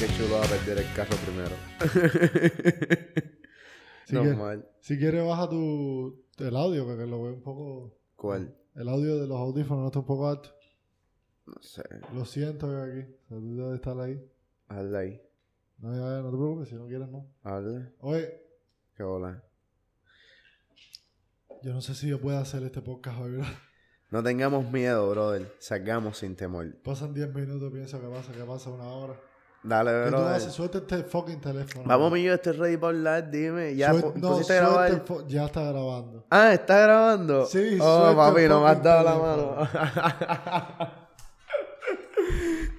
qué chulo va a perder el carro primero. Si, no quieres, mal. si quieres, baja tu, el audio, que lo veo un poco. ¿Cuál? El audio de los audífonos no está un poco alto. No sé. Lo siento que aquí. O sea, tú debes estar ahí. Hazle ahí. No, ya, ya, no te preocupes, si no quieres, no. Hazle. Oye, Qué bola. yo no sé si yo puedo hacer este podcast hoy, ¿verdad? No tengamos miedo, brother. Salgamos sin temor. Pasan 10 minutos, pienso que pasa, que pasa una hora. Dale, ¿Qué tú brother. haces? Suelta este fucking teléfono. Vamos, mío, estoy ready para hablar. Dime. Ya Suel- no, pusiste grabar. Ya está grabando. Ah, ¿está grabando? Sí, Oh, suelta papi, no me has dado la mano.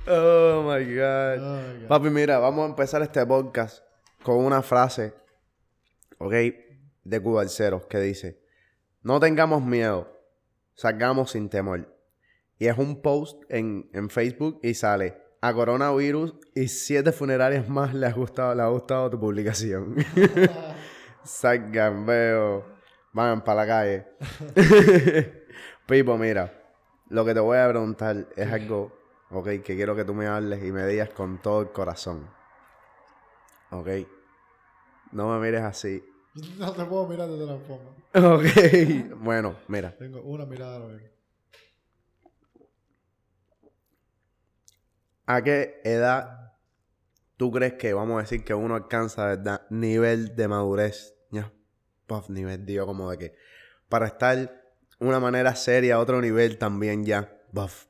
oh, my God. God. Papi, mira, vamos a empezar este podcast con una frase, ¿ok? De Cubalceros que dice, no tengamos miedo, salgamos sin temor. Y es un post en, en Facebook y sale, a coronavirus y siete funerarias más le ha gustado, le ha gustado tu publicación. Salgan, veo, van para la calle. Pipo, mira, lo que te voy a preguntar es algo, ok, que quiero que tú me hables y me digas con todo el corazón. Ok. No me mires así. No te puedo mirar de otra forma. Ok. Bueno, mira. Tengo una mirada ahora mismo. ¿A qué edad tú crees que, vamos a decir, que uno alcanza, ¿verdad? Nivel de madurez. Ya. Puff, nivel, digo, como de que. Para estar una manera seria, otro nivel también ya. Buff.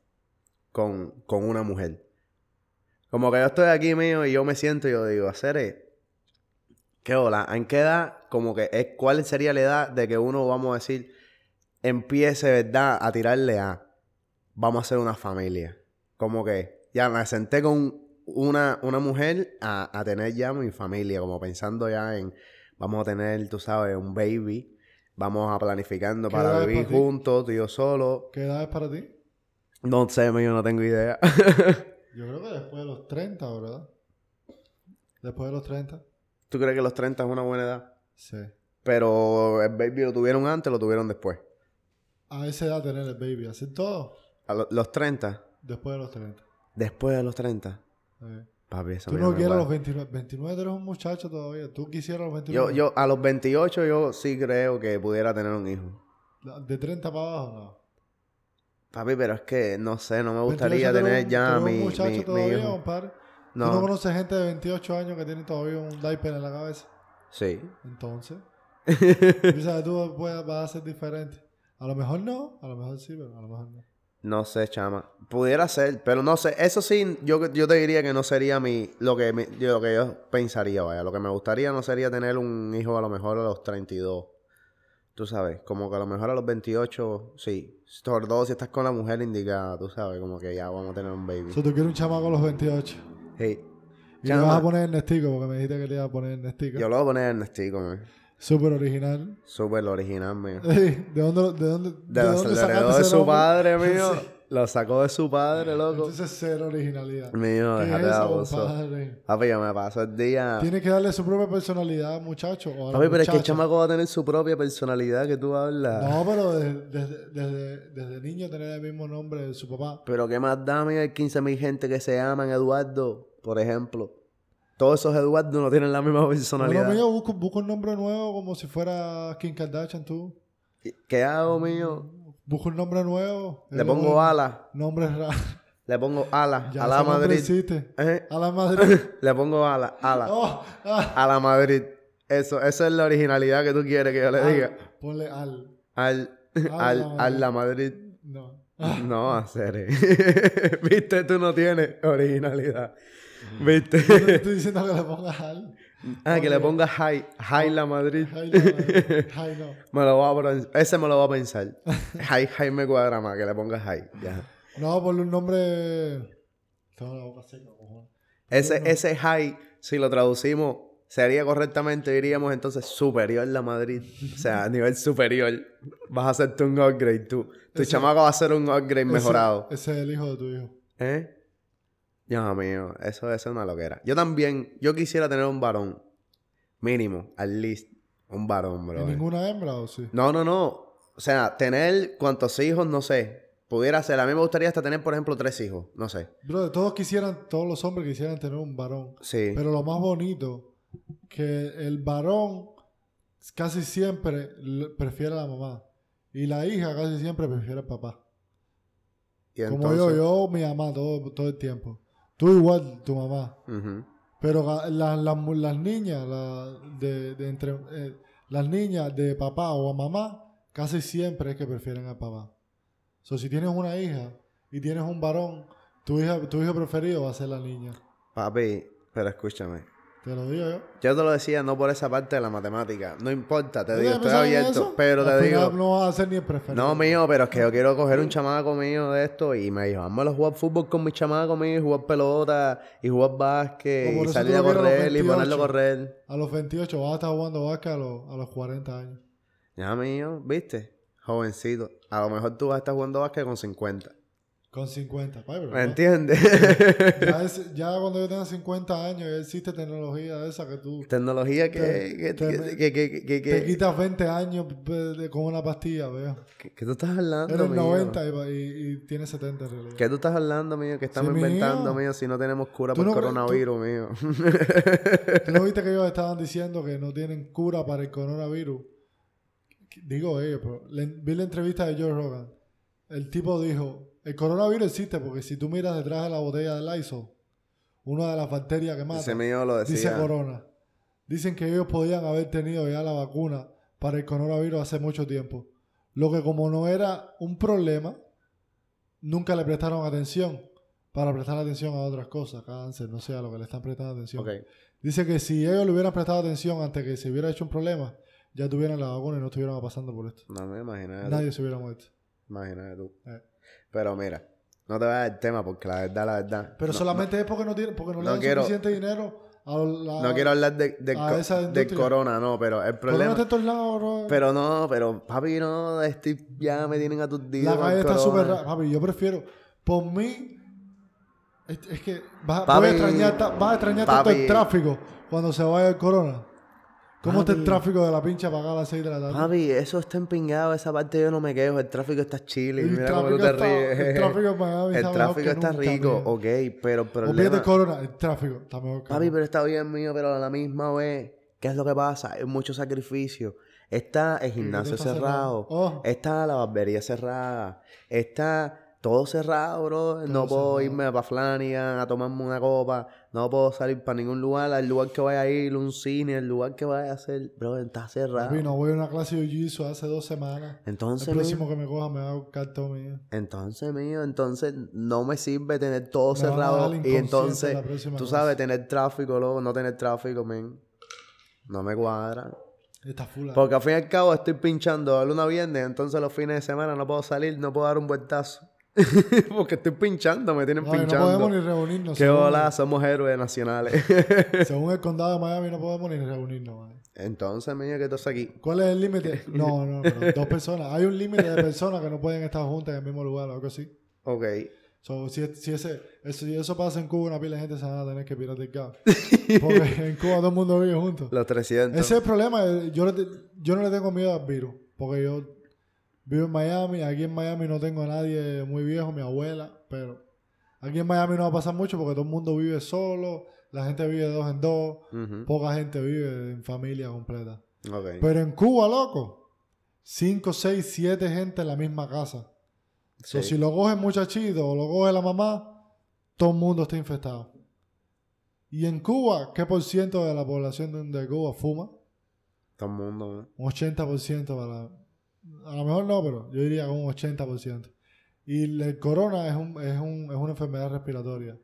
Con, con una mujer. Como que yo estoy aquí mío y yo me siento y yo digo, hacer ¿Qué hola? ¿En qué edad? Como que es, ¿cuál sería la edad de que uno, vamos a decir, empiece, ¿verdad? A tirarle a, vamos a hacer una familia. Como que ya me senté con una, una mujer a, a tener ya mi familia, como pensando ya en, vamos a tener, tú sabes, un baby, vamos a planificando ¿Qué para vivir para juntos, tú y yo solo. ¿Qué edad es para ti? No sé, yo no tengo idea. Yo creo que después de los 30, ¿verdad? Después de los 30. ¿Tú crees que los 30 es una buena edad? Sí. Pero el baby lo tuvieron antes, lo tuvieron después. A esa edad tener el baby. Hacer todo A lo- los 30, después de los 30. Después de los 30. Sí. Papi, Tú a no quieres cuadra. los 29. 29 tú eres un muchacho todavía. Tú quisieras los 29. Yo, yo, a los 28 yo sí creo que pudiera tener un hijo. De 30 para abajo, no. Papi, pero es que no sé, no me 28 gustaría tú tener un- ya tú eres mi, un muchacho mi, mi todavía, hijo. compadre. ¿Tú No, no conoces gente de 28 años que tiene todavía un diaper en la cabeza? sí. Entonces, piensas que tú vas a ser diferente. A lo mejor no, a lo mejor sí, pero a lo mejor no. No sé, chama. Pudiera ser, pero no sé. Eso sí, yo, yo te diría que no sería mi lo que, mi- yo, lo que yo pensaría, vaya. Lo que me gustaría no sería tener un hijo a lo mejor a los 32. Tú sabes, como que a lo mejor a los 28, sí. Sobre todo si estás con la mujer indicada, tú sabes, como que ya vamos a tener un baby. O sea, tú quieres un chamaco a los 28. Hey, Y le vas a poner Ernestico, porque me dijiste que le iba a poner Ernestico. yo lo voy a poner Ernestico, man. Súper original. Súper original, mío. ¿De dónde, de dónde, De, lo- dónde sacaste de su padre, mío. Sí. Lo sacó de su padre, loco. Entonces, cero originalidad. Mío, ¿Qué déjate es de eso, compadre? Papi, yo me paso el día. Tiene que darle su propia personalidad, muchacho. O a Papi, pero es que el chamaco va a tener su propia personalidad que tú hablas. No, pero desde, desde, desde, desde niño tener el mismo nombre de su papá. Pero qué más da, amigo, hay 15.000 gente que se llaman Eduardo, por ejemplo. Todos esos Eduardo no tienen la misma personalidad. Bueno, mío, busco, busco un nombre nuevo como si fuera Kim Kardashian, tú. ¿Qué hago, mío? Busco un nombre nuevo. Le Eh, pongo ala. Nombre raro. Le pongo ala. Ya a la nombre Madrid. ¿Eh? A la Madrid. Le pongo ala. Ala. Oh, ah, A la Madrid. Eso, esa es la originalidad que tú quieres que yo le al. diga. Ponle al. Al, al, la a la Madrid. No. Ah, No, hacer. Viste, tú no tienes originalidad. Viste. yo te estoy diciendo que le pongas al. ah, que le Ok. pongas high. High la Madrid. Ay, la Madrid. Ay, no. Me lo voy a pens- Ese me lo voy a pensar. high, high me cuadra más, que le pongas high. Ya. No, ponle un nombre. Tengo la boca seca, cojones. Ese, ese high, si lo traducimos, sería correctamente, diríamos entonces superior la Madrid. O sea, a nivel superior. Vas a hacerte un upgrade tú. Tu Ese- chamaco va a ser un upgrade mejorado. Ese es el hijo de tu hijo. ¿Eh? Dios mío, eso, eso es una loquera. Yo también, yo quisiera tener un varón. Mínimo, at least. Un varón, ¿Y bro. ninguna hembra o sí? No, no, no. O sea, tener cuantos hijos, no sé. Pudiera ser. A mí me gustaría hasta tener, por ejemplo, tres hijos. No sé. Bro, todos quisieran, todos los hombres quisieran tener un varón. Sí. Pero lo más bonito, que el varón casi siempre prefiere a la mamá. Y la hija casi siempre prefiere al papá. Y Como yo, yo, mi mamá todo, todo el tiempo. Tú igual, tu mamá. Pero la- las niñas, la- de, de entre, eh, las niñas de papá o a mamá, casi siempre es que prefieren al papá. So, si tienes una hija y tienes un varón, tu, hija, tu hijo preferido va a ser la niña. Papi, pero escúchame. Te lo digo yo. Yo te lo decía no por esa parte de la matemática. No importa, te ¿Tú digo, estoy abierto. Pero te digo. No vas a ser ni el preferido. No, mío, pero es que yo quiero coger un chamaco mío de esto y me dijo, vamos a jugar fútbol con mi chamaco mío y jugar pelota y jugar básquet y salir a correr y ponerlo a 28. correr. A los 28 vas a estar jugando básquet a los, a los 40 años. Ya, mío, ¿viste? Jovencito. A lo mejor tú vas a estar jugando básquet con 50. Con 50. Ay, pero ¿Me entiendes? ya, es- ya cuando yo tenga 50 años ya existe tecnología de esa que tú Tecnología que, Te- que, te- que, que, que, te quitas 20 años con una pastilla, veo. que tú estás hablando, Eres mío? 90 y, y, y tienes 70 en realidad. ¿Qué tú estás hablando, mío? Que estamos Sí, inventando, mío, si no tenemos cura Tú por no coronavirus, mío. ¿Tú no viste que ellos estaban diciendo que no tienen cura para el coronavirus? Digo ellos, pero le- vi la entrevista de Joe Rogan. El tipo dijo, el coronavirus existe porque si tú miras detrás de la botella de Lysol, una de las bacterias que mata, lo dice decía. corona. Dicen que ellos podían haber tenido ya la vacuna para el coronavirus hace mucho tiempo. Lo que como no era un problema, nunca le prestaron atención para prestar atención a otras cosas, cáncer, no sé, a lo que le están prestando atención. Dice que si ellos le hubieran prestado atención antes que se hubiera hecho un problema, ya tuvieran la vacuna y no estuvieran pasando por esto. No me imaginé. Nadie se hubiera muerto. Imagínate tú. Eh. Pero mira, no te vayas del tema porque la verdad, la verdad. Pero no, solamente es porque no, tiene, porque no, le no dan quiero- suficiente dinero a la... No quiero hablar de, del a co- industria. corona, no, pero el problema. lados, bro. Pero no, pero papi, no, estoy, ya me tienen a tus días. La calle está súper. Papi, yo prefiero... Por mí... Es, es que vas, Papi, voy a extrañar, vas a extrañar tanto el papi. tráfico cuando se vaya el corona. ¿Cómo está el tráfico de la pincha acá a las 6 de la tarde? Papi, eso está empingado, esa parte yo no me quejo, el tráfico está chile, el, mira cómo tú tráfico te está, ríes. el tráfico en Miami El tráfico está rico, ok, pero el problema... pídete corona, el tráfico está mejor que Papi, pero está bien mío, pero a la misma vez, ¿qué es lo que pasa? Hay mucho sacrificio. Está el gimnasio está cerrado, cerrado. Oh. está la barbería cerrada, está todo cerrado, bro. no puedo cerrado. irme para Flanigan a tomarme una copa, no puedo salir para ningún lugar, al lugar que vaya a ir, un cine, el lugar que vaya a hacer, bro, está cerrado. Papi, no voy a una clase de jiu-jitsu hace dos semanas. Entonces, el mío, próximo que me coja me va a buscar todo mío. entonces, mío, entonces no me sirve tener todo Me a cerrado y entonces, tú sabes, tener tráfico, luego no tener tráfico, men. No me cuadra. Está full. Porque al fin y al cabo estoy pinchando de luna a viernes, entonces los fines de semana no puedo salir, no puedo dar un vueltazo. Porque estoy pinchando, me tienen No, y no pinchando. podemos ni reunirnos. Qué hola, somos héroes nacionales. Según el condado de Miami no podemos ni reunirnos. man. entonces, mira, ¿qué estás aquí? ¿Cuál es el límite? No, no, pero dos personas. Hay un límite de personas que no pueden estar juntas en el mismo lugar o algo así. Ok. So, si, si, ese, eso, si eso pasa en Cuba, una pila de gente se van a tener que gas. Porque en Cuba todo el mundo vive juntos. Los 300. Ese es el problema. eh, Yo, yo no le tengo miedo al virus. Porque yo vivo en Miami. Aquí en Miami no tengo a nadie muy viejo, mi abuela. Pero aquí en Miami no va a pasar mucho porque todo el mundo vive solo. La gente vive de dos en dos. Poca gente vive en familia completa. Pero en Cuba, loco. Cinco, seis, siete gente en la misma casa. So, Sí. si lo coge el muchachito o lo coge la mamá, todo el mundo está infectado. Y en Cuba, ¿qué por ciento de la población de Cuba fuma? Todo el mundo, ¿no? Un 80% para... A lo mejor no, pero yo diría un 80%. Y el corona es, un, es, un, es una enfermedad respiratoria.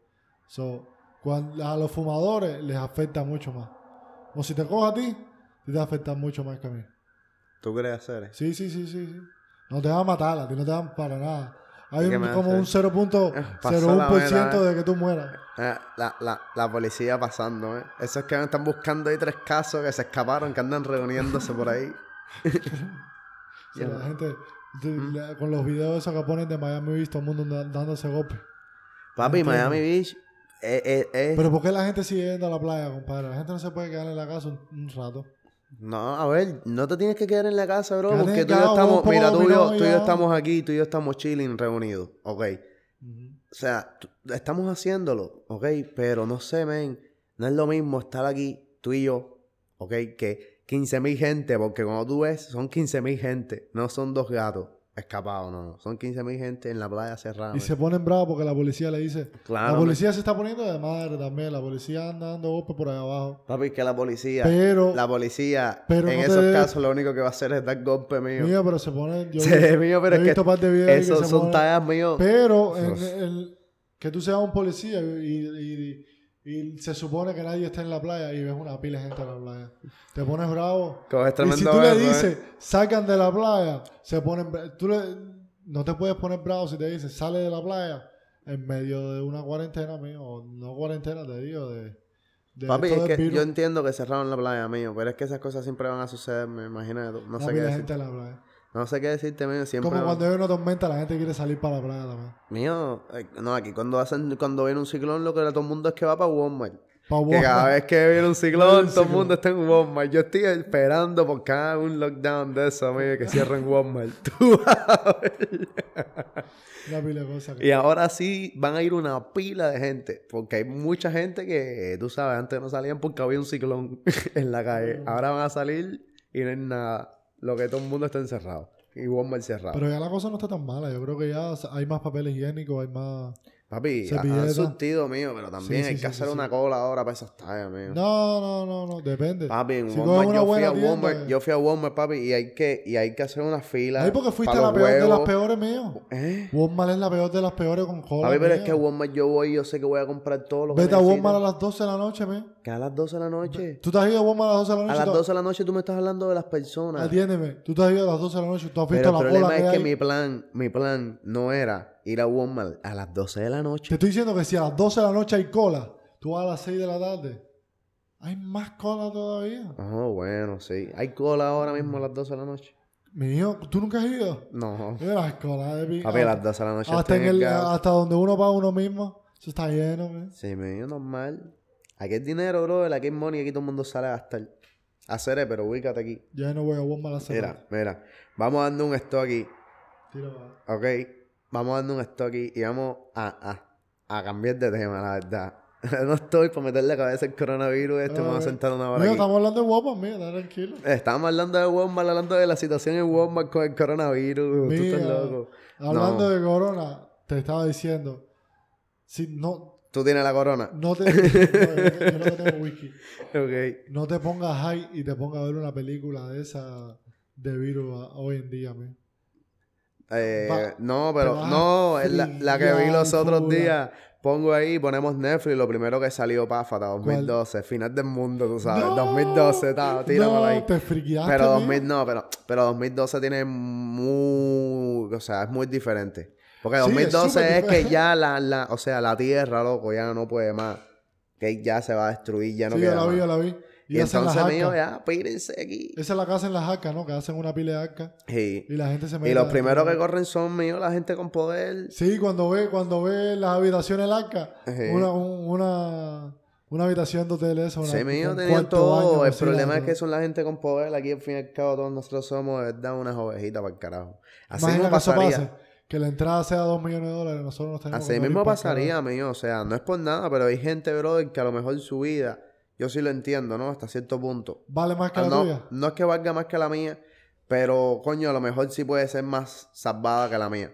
So, cuando, a los fumadores les afecta mucho más. O si te coge a ti, te va a afectar mucho más que a mí. ¿Tú crees hacer? Sí, sí, sí, sí, sí. No te van a matar, a ti no te van para nada. Hay ¿Y qué un- como un Pasó la 0.01% vela, de que tú mueras. Eh, la, la, la policía pasando, ¿eh? Esos que están buscando ahí tres casos que se escaparon, que andan reuniéndose por ahí. O sea, Ya. la gente, la- con los videos esos que ponen de Miami Beach, todo el mundo dándose golpes. Papi. Miami Beach eh, eh, es... Pero ¿por qué la gente sigue yendo a la playa, compadre? La gente no se puede quedar en la casa un, un rato. No, a ver, no te tienes que quedar en la casa, bro, porque tú y yo estamos, mira, tú y yo, tú y yo estamos aquí, tú y yo estamos chilling, reunidos, ok. O sea, estamos haciéndolo, ok, pero no sé, men, no es lo mismo estar aquí, tú y yo, ok, que 15.000 gente, porque cuando tú ves, son 15.000 gente, no son dos gatos escapados, no, no, son 15.000 gente en la playa cerrada. Y se ponen bravos porque la policía le dice. Claro, la policía se está poniendo de madre también. La policía anda dando golpes por ahí abajo. Papi, que la policía, Pero, la policía, pero en no esos casos lo único que va a hacer es dar golpe mío. mío, pero se ponen. Yo Sí, mío, pero es visto que par de que esos se son ponen- míos. Pero en que tú seas un policía y, y- y se supone que nadie está en la playa y ves una pila de gente en la playa. Te pones bravo. Y si tú le ¿eh? dices, sacan de la playa, se ponen. Tú le- no te puedes poner bravo si te dices, sale de la playa en medio de una cuarentena, mío. No cuarentena, te digo, de. de Papi, es que virus. yo entiendo que cerraron la playa, mío, pero es que esas cosas siempre van a suceder, me imagino. No Una sé qué pila de decirte. gente en la playa. No sé qué decirte, mío. Siempre. Como cuando hay una tormenta, la gente quiere salir para la playa también. Mío, eh, no, aquí cuando hacen, cuando viene un ciclón, lo que todo el mundo es que va para Walmart. Pa' Que Walmart. cada vez que viene un ciclón, un todo el mundo está en Walmart. Yo estoy esperando por cada un lockdown de eso, amigo, que cierren Walmart. Tú vas a ver. Una pila de cosas. que- Y ahora sí van a ir una pila de gente. Porque hay mucha gente que, tú sabes, antes no salían porque había un ciclón en la calle. Ahora van a salir y no hay nada. Lo que todo el mundo está encerrado. Y Walmart cerrado. Pero ya la cosa no está tan mala. Yo creo que ya hay más papel higiénico, hay más. Papi, han surtido mío, pero también Sí, hay que sí, hacer una cola ahora para esas tallas, mío. No, no, no, no. Depende. Papi, en Si Walmart, yo fui a Walmart, yo fui a Walmart, papi, y hay que, y hay que hacer una fila. Ahí porque fuiste la los peor de las peores, mío. ¿Eh? Walmart es la peor de las peores con cola. Papi, pero es que a Walmart yo voy y yo sé que voy a comprar todo lo que Vete a. Walmart a las 12 de la noche, mío. Que a las 12 de la noche. Tú te has ido a Walmart a las 12 de la A noche. las tú- 12 de la noche tú me estás hablando de las personas. Atiéndeme. Tú te has ido a las 12 de la noche. Tú has visto Pero el la problema cola que es que mi plan, mi plan no era ir a Walmart a las 12 de la Te noche. estoy diciendo que si a las 12 de la noche hay cola, tú vas a las 6 de la tarde. Hay más cola todavía. Oh, bueno, sí. Hay cola ahora mismo a las 12 de la noche. Mi hijo, ¿tú nunca has ido? No. Mira las colas de Papi, a las 12 de la noche hasta, en el donde uno va uno mismo. Eso está lleno, mi. Sí, me dio normal. Aquí hay dinero, bro. Aquí hay money. Aquí todo el mundo sale a gastar. Hacer, pero ubícate aquí. Ya no voy a Walmart a hacer Mira, mira. Vamos dando un stop aquí. Tira pa' Ok. Vamos dando un aquí y vamos a, a, a cambiar de tema, la verdad. no estoy para meterle la cabeza el coronavirus este. Me voy a sentar una hora Mira, aquí. estamos hablando de Walmart, mira, está tranquilo. Estamos hablando de Walmart, hablando de la situación en Walmart con el coronavirus. Tú estás Mira. loco. Hablando No. de corona, te estaba diciendo. Si no, Tú tienes la corona. no te. no, yo, yo no te tengo whisky. Ok. No te pongas high y te pongas a ver una película de esa de virus hoy en día, man. Eh, Va- no, pero no, es la, la que vi los otros días. Pongo ahí, ponemos Netflix, lo primero que salió, Páfata, 2012, final del mundo, tú sabes, No. 2012, ta, tíramelo no, ahí. te Pero mío. 2000, no, pero, pero 2012 tiene muy, o sea, es muy diferente. Porque Sí, es 2012 súper es, que ya la, la, o sea, la tierra, loco, ya no puede más. Que ya se va a destruir, ya no sí, yo queda la vi, más. yo la vi. Y, Y entonces, mío, arcas. ya, pírense aquí. Esa es la casa en las arcas, ¿no? Que hacen una pila de arcas Sí. y la gente se mete. Y los primeros que corren son míos, la gente con poder. Sí, cuando ve, cuando ve las habitaciones arca, Sí. una, un- una, una habitación de hotel una, Sí, mío, tenían baño, todo. El problema es que son la gente con poder. Aquí, al fin y al cabo, todos nosotros somos, de verdad, unas ovejitas para el carajo. Así Imagina mismo que eso pasaría. pase, que la entrada sea 2 millones de dólares, nosotros nos tenemos Así que mismo pasaría, mío. O sea, no es por nada, pero hay gente, brother, que a lo mejor su vida, yo sí lo entiendo, ¿no? Hasta cierto punto. ¿Vale más que la no, tuya? no es que valga más que la mía, pero, coño, a lo mejor sí puede ser más salvada que la mía.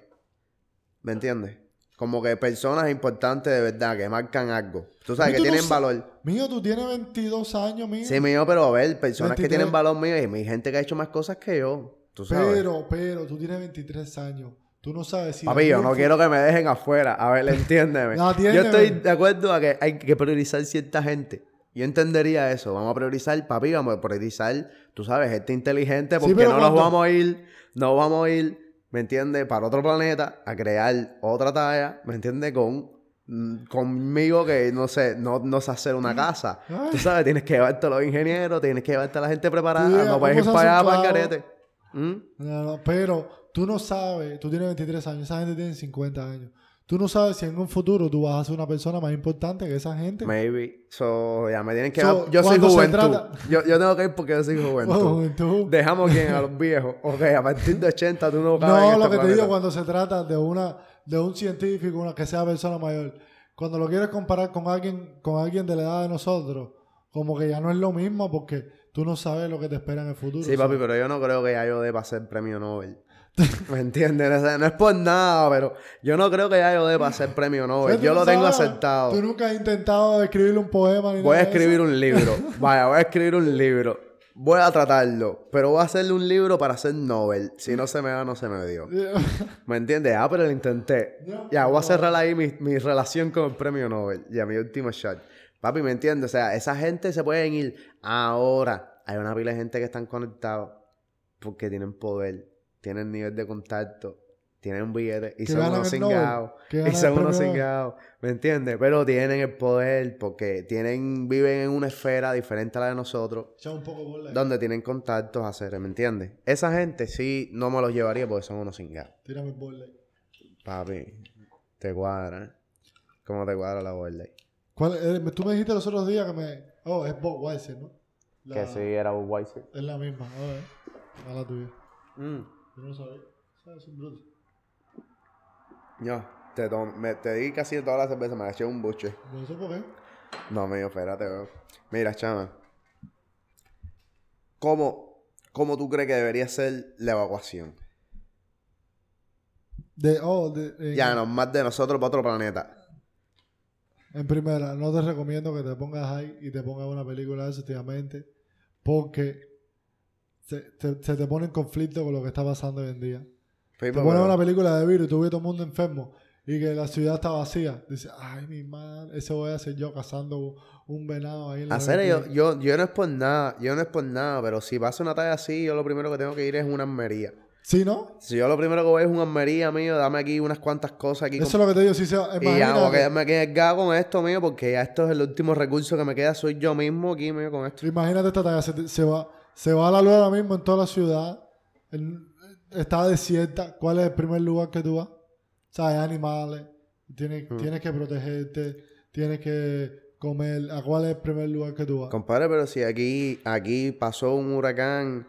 ¿Me entiendes? Como que personas importantes de verdad que marcan algo. Tú sabes ¿Y que tú tienen valor. Mío, tú tienes 22 años, mío. Sí, mío, pero a ver, personas que 23. tienen valor mío y hay gente que ha hecho más cosas que yo. Tú sabes. pero, pero, tú tienes 23 años. Tú no sabes si... Papi, yo no quiero que me dejen afuera. A ver, entiéndeme. No, yo estoy de acuerdo a que hay que priorizar cierta gente. Yo entendería eso. Vamos a priorizar, papi, vamos a priorizar, tú sabes, gente inteligente, porque no nos cuando- vamos a ir, no vamos a ir, ¿me entiendes? Para otro planeta a crear otra talla, ¿me entiendes? Con mm, conmigo que no sé, no, no sé hacer una casa. Ay. Tú sabes, tienes que llevarte a los ingenieros, tienes que llevarte a la gente preparada, no puedes ir ¿cómo se para allá, para el clavo? carete. ¿Mm? No, no, pero tú no sabes, tú tienes 23 años, esa gente tiene 50 años. Tú no sabes si en un futuro tú vas a ser una persona más importante que esa gente. Maybe. So, ya me tienen que... So, yo soy juventud. trata- Yo, yo tengo que ir porque yo soy juventud. Juventud. Dejamos quién a los viejos. Ok, a partir de 80 tú no No, en lo que te digo cuando se trata de una de un científico, una que sea persona mayor, cuando lo quieres comparar con alguien con alguien de la edad de nosotros, como que ya no es lo mismo porque tú no sabes lo que te espera en el futuro. Sí, papi, pero yo no creo que ya yo deba ser premio Nobel. ¿Me entiendes? O sea, no es por nada, pero yo no creo que ya yo deba ser premio Nobel. Yo lo tengo aceptado. Tú nunca has intentado escribir un poema ni Voy a nada escribir un libro. Vaya, voy a escribir un libro. Voy a tratarlo. Pero voy a hacerle un libro para ser Nobel. Si no se me da, no se me dio. ¿Me entiendes? Ah, pero lo intenté. Ya, voy a cerrar ahí mi, mi relación con el premio Nobel. Ya, mi último shot. Papi, ¿me entiendes? O sea, esa gente se pueden ir ahora. Hay una pila de gente que están conectados porque tienen poder, tienen nivel de contacto, tienen billetes y son unos cingados. Y son unos cingados. ¿Me entiendes? Pero tienen el poder porque tienen, viven en una esfera diferente a la de nosotros Echa un poco donde tienen contactos a hacer, ¿me entiendes? Esa gente sí no me los llevaría porque son unos cingados. Tírame el borde. Papi, te cuadra, ¿eh? ¿Cómo te cuadra la? ¿Cuál- eh, tú me dijiste los otros días que me. Oh, es Bob Weiser, ¿no? La- Que sí, era Budweiser. Es la misma. A ver. A la tuya. Yo no sabía. ¿Sabes? Es un bruto. Yo, te, me- te di casi toda la cerveza, me la eché un buche. No sé por qué. No, mío, espérate, bro. Mira, chama. ¿Cómo, ¿Cómo tú crees que debería ser la evacuación? De, oh, de, Ya, no, más de nosotros para otro planeta. en primera, no te recomiendo que te pongas ahí y te pongas una película efectivamente porque se, te, se te pone en conflicto con lo que está pasando hoy en día. Sí, Te pero- pones una película de virus ves todo el mundo enfermo y que la ciudad está vacía. Dices, ay, mi madre, eso voy a hacer yo cazando un venado ahí en la Hacer yo, avenida". yo, yo no es por nada, yo no es por nada, pero si pasa una talla así, yo lo primero que tengo que ir es una armería. ¿Sí, no? Si yo lo primero que voy es una armería, mío, dame aquí unas cuantas cosas aquí. Eso con- es lo que te digo. Si se, Y ya voy a quedarme aquí en con esto, mío, porque ya esto es el último recurso que me queda, soy yo mismo aquí, mío, con esto. imagínate esta talla. Se, te- se va, se va a la luz ahora mismo en toda la ciudad. está desierta. ¿Cuál es el primer lugar que tú vas? O sea, hay animales. Tienes, Mm. tienes que protegerte. Tienes que comer. ¿A cuál es el primer lugar que tú vas? Compadre, pero si aquí, aquí pasó un huracán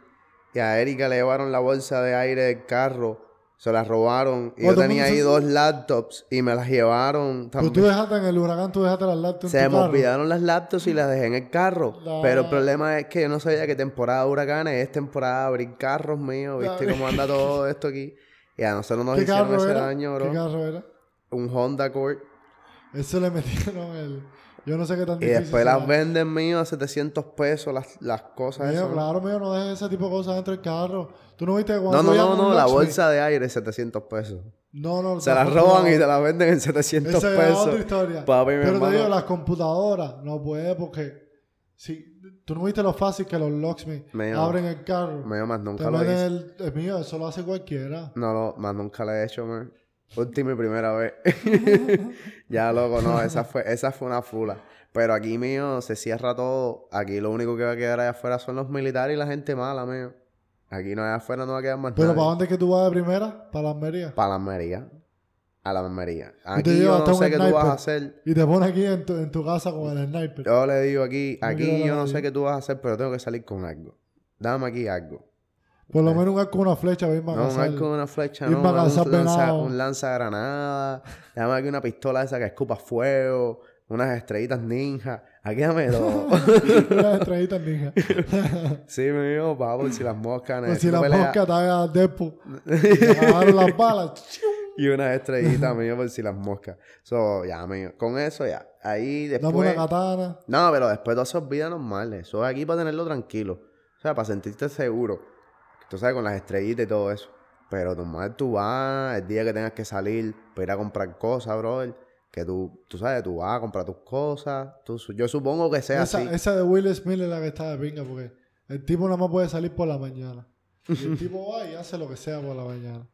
y a Erika le llevaron la bolsa de aire del carro, se la robaron y yo tenía ahí dos laptops y me las llevaron Pues tú también. dejaste en el huracán, tú dejaste las laptops Se en me tu carro. olvidaron las laptops y las dejé en el carro. La- Pero el problema es que yo no sabía que temporada de huracanes es temporada de abrir carros míos, ¿viste? La- Cómo anda todo esto aquí. Y a nosotros nos ¿Qué hicieron carro ese era? daño, bro. ¿Qué carro era? Un Honda Accord. Eso le metieron el... Yo no sé qué tan Y difícil después será. las venden mío a 700 pesos las, las cosas Mío, esas. claro, mío, no dejes ese tipo de cosas dentro del carro. ¿Tú no viste cuando No, no, no, no, la Locksmith- bolsa de aire 700 pesos. No, no. Se la tampoco, roban no. y te la venden en 700 Esa es pesos. otra historia. Papi, Pero te hermano. digo, las computadoras no puede porque... Si, tú no viste lo fácil que los locksmiths Mío. abren el carro. Mío, más te nunca lo hice. el, el mío, eso lo hace cualquiera. No, no, más nunca lo he hecho, man. Última y primera vez. ya, loco, no, esa fue, esa fue una fula. Pero aquí, mío, se cierra todo. Aquí lo único que va a quedar allá afuera son los militares y la gente mala, mío. Aquí no, allá afuera no va a quedar más Pero nadie. ¿para dónde es que tú vas de primera? Para la Almería. Para la armería. A la te Aquí yo no sé qué tú vas a hacer. Y te pones aquí en tu, en tu casa con el sniper. Yo le digo aquí, aquí yo no sé qué tú vas a hacer, pero tengo que salir con algo. Dame aquí algo. Por lo menos un arco, una flecha, para No, un arco, una flecha, no. para Un lanza, un lanzagranada. Dame aquí una pistola esa que escupa fuego. Unas estrellitas ninja. Aquí dame dos. Unas estrellitas ninja. sí, me dijo, pa, por si las moscas. Si necesito la pelear. mosca te haga despo. Te agarraron las balas. Y unas estrellitas, mío, por si las moscas. So, ya, mío. Con eso, ya. Ahí Dame una después... katana. No, pero después todo eso es vida normal. Eso es aquí para tenerlo tranquilo. O sea, para sentirte seguro. Tú sabes, con las estrellitas y todo eso. Pero normal tú vas, el día que tengas que salir para ir a comprar cosas, brother. Que tú, tú sabes, tú vas a comprar tus cosas. Tú- yo supongo que sea Esa, así. esa de Will Smith es la que está de pinga porque el tipo nada más puede salir por la mañana. Y el tipo va y hace lo que sea por la mañana.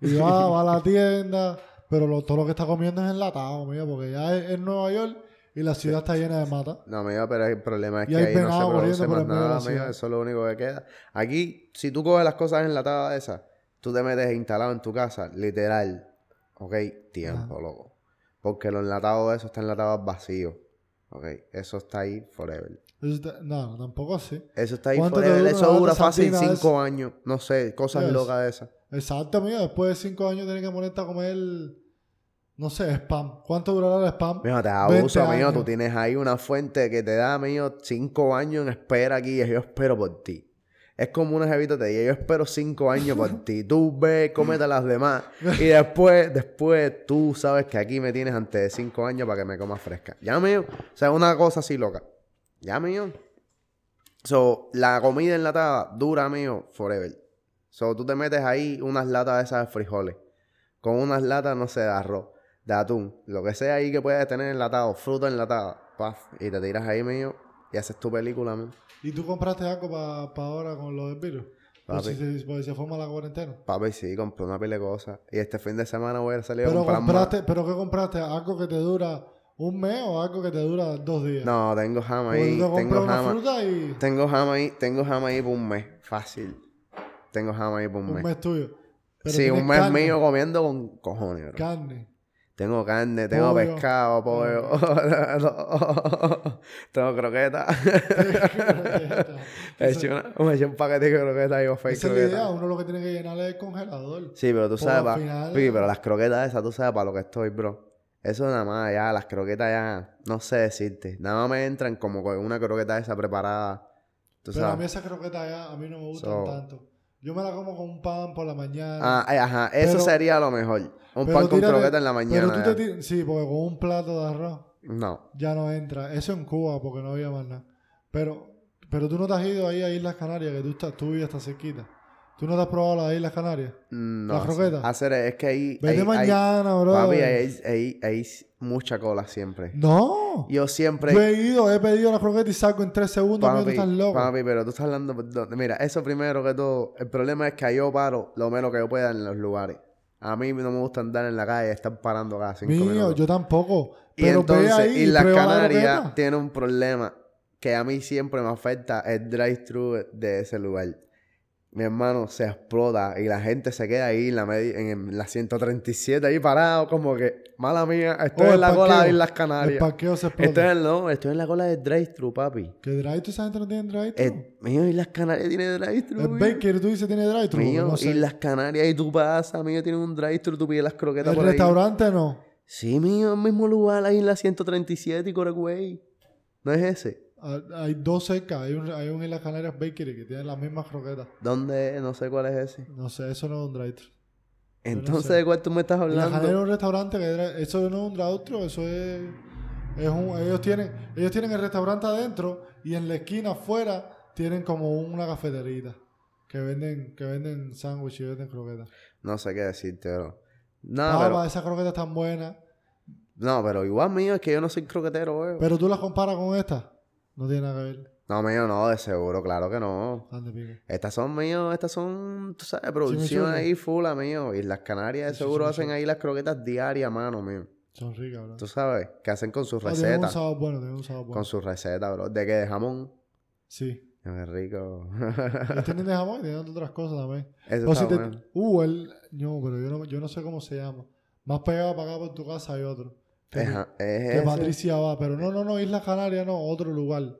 Y va, va a la tienda, pero lo- todo lo que está comiendo es enlatado, mío, porque ya es en Nueva York y la ciudad está llena de mata. No, amigo, pero el problema es Y que ahí no se produce más nada, amigo. Eso es lo único que queda. Aquí, si tú coges las cosas enlatadas esas, tú te metes instalado en tu casa, literal. Ok, tiempo, loco. Porque lo enlatado de eso está enlatado vacío. Ok, eso está ahí forever. Está- no, tampoco así. Eso está ahí ¿Cuánto te forever. dura Eso dura fácil cinco años. No sé, cosas Yes. locas de esas. Exacto, mío. Después de cinco años tienes que ponerte a comer, no sé, spam. ¿Cuánto durará el spam? Mío, te da 20 abuso, mío. Tú tienes ahí una fuente que te da, mío, cinco años en espera aquí. Y yo espero por ti. Es como una jevita te dice, yo espero cinco años por ti. Tú ve, cómete las demás. Y después, después tú sabes que aquí me tienes antes de cinco años para que me comas fresca. Ya, mío. O sea, una cosa así loca. Ya, mío. So, la comida enlatada dura, mío, forever. So, tú te metes ahí unas latas de esas de frijoles. Con unas latas, no sé, de arroz, de atún. Lo que sea ahí que puedes tener enlatado, fruta enlatada. Paf. Y te tiras ahí, mío. Y haces tu película. ¿Y tú compraste algo para ahora con lo del virus? Por Papi. si, se- por si se forma la cuarentena. Papi, sí, compré una pila de cosas. Y este fin de semana voy a salir a Pero comprar más. compraste, ¿pero qué compraste? ¿Algo que te dura un mes o algo que te dura dos días? No, tengo jama ahí. te Tengo jama. y Tengo jama ahí. Tengo jama ahí por un mes. Fácil. Tengo jama ahí por un un mes. mes tuyo. Pero sí, un mes carne, mío comiendo con cojones, bro. Carne. Tengo carne, tengo Pollo. pescado, pollo. tengo croquetas. He hecho una- me eché un paquete de croquetas y fake Esa es la idea. Uno lo que tiene que llenar es el congelador. Sí, pero tú sabes, al pa- final- Pi, pero las croquetas esas, tú sabes para lo que estoy, bro. Eso nada más, ya, las croquetas ya, no sé decirte. Nada más me entran como con una croqueta esa preparada. Tú Pero a mí sabes. esas croquetas ya a mí no me gustan So- tanto. Yo me la como con un pan por la mañana. Ah, eh, ajá, eso Pero- sería lo mejor. Un pan con croqueta en la mañana. Pero tú te Sí, porque con un plato de arroz No. ya no entra. Eso en Cuba porque no había más nada. Pero, pero tú no te has ido ahí a Islas Canarias, que tú, estás, tú vives hasta cerquita. ¿Tú no te has probado las Islas Canarias? No. ¿Las croquetas? Hacer es que ahí. Vete ahí- ahí- mañana, bro. Papi, ahí hay, hay mucha cola siempre. No. Yo siempre. Yo he ido, he pedido la croqueta y salgo en tres segundos. Papi, tú estás loco. papi, pero tú estás hablando. Mira, eso primero que todo. El problema es que yo paro lo menos que yo pueda en los lugares. A mí no me gusta andar en la calle, estar parando cada cinco Mío, minutos. yo tampoco. y Pero entonces, ve ahí y y las la Canarias tiene un problema que a mí siempre me afecta el drive-thru de ese lugar. Mi hermano se explota y la gente se queda ahí en la, en la 137 ahí parado como que, mala mía, estoy Oh, en el la cola de Islas El Canarias. parqueo se explota. Estoy en, no, estoy en la cola del drive-thru, papi. ¿Que drive-thru esa gente no tiene drive-thru? Eh, mío, Islas Canarias tiene drive-thru. el mío. Baker, tú dices, tiene drive-thru. Mío, no sé. Islas Canarias y tú pasas, mío, tiene un drive-thru, tú pides las croquetas El por ahí. restaurante no. Sí, mío, el mismo lugar, ahí en la 137 y Coregüey. ¿No es ese? Ah, Hay dos cerca. Hay un, hay un en las Canarias Bakery que tiene las mismas croquetas. ¿Dónde? No sé cuál es ese. No sé, eso no es un drive-thru. Entonces, sé. ¿de cuál tú me estás En la Canarias es hablando? un restaurante que eso no es un drive-thru, eso es, es un, ellos tienen, ellos tienen el restaurante adentro y en la esquina afuera tienen como una cafeterita que venden, que venden sándwich y venden croquetas. No sé qué decirte, bro. No, Ah, pero, esas croquetas están buenas. no, pero igual mío, es que yo no soy croquetero, güey. Pero tú las comparas con esta. No tiene nada que ver. No, mío, no, de seguro, claro que no. Ande, pique. Estas son míos, estas son, tú sabes, producción Chimichurri. ahí full, mío. Y las Canarias de Sí, seguro hacen chimichurri. ahí las croquetas diarias, mano, mío. Son ricas, bro. Tú sabes, que hacen con sus Ah, tienen un recetas. sabor bueno, tienen un sabor bueno. Con sus recetas, bro. ¿De qué? ¿De jamón? Sí. Qué rico. Ellos tienen de jamón y tienen otras cosas también. Eso O está si te- bueno. Uh, el... No, pero yo no, yo no sé cómo se llama. Más pegado para acá por tu casa hay otro. Es que. Patricia va. Pero no, no, no, Isla Canaria no, otro lugar.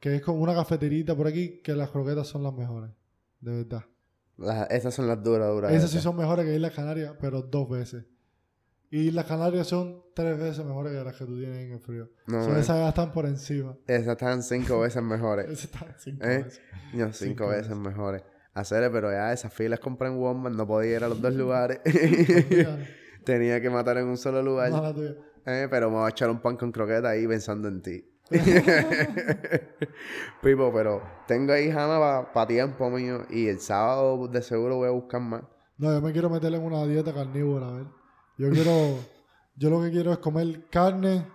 Que es como una cafeterita por aquí que las croquetas son las mejores. De verdad. Las- esas son las duras, duras. Esas sí son mejores que Islas Canarias, pero dos veces. Y Islas Canarias son tres veces mejores que las que tú tienes en el frío. No, man. esas ya están por encima. Esas están cinco veces mejores. Esas están cinco ¿Eh? veces. No, cinco, Cinco veces veces. mejores. Hacer, pero ya esas filas compré en Walmart, no podía ir a los dos lugares. Tenía que matar en un solo lugar. mala tuya. Eh, pero me voy a echar un pan con croqueta ahí pensando en ti. Pipo, pero tengo ahí jama para tiempo mío. Y el sábado de seguro voy a buscar más. No, yo me quiero meter en una dieta carnívora, a ver. Yo quiero, yo lo que quiero es comer carne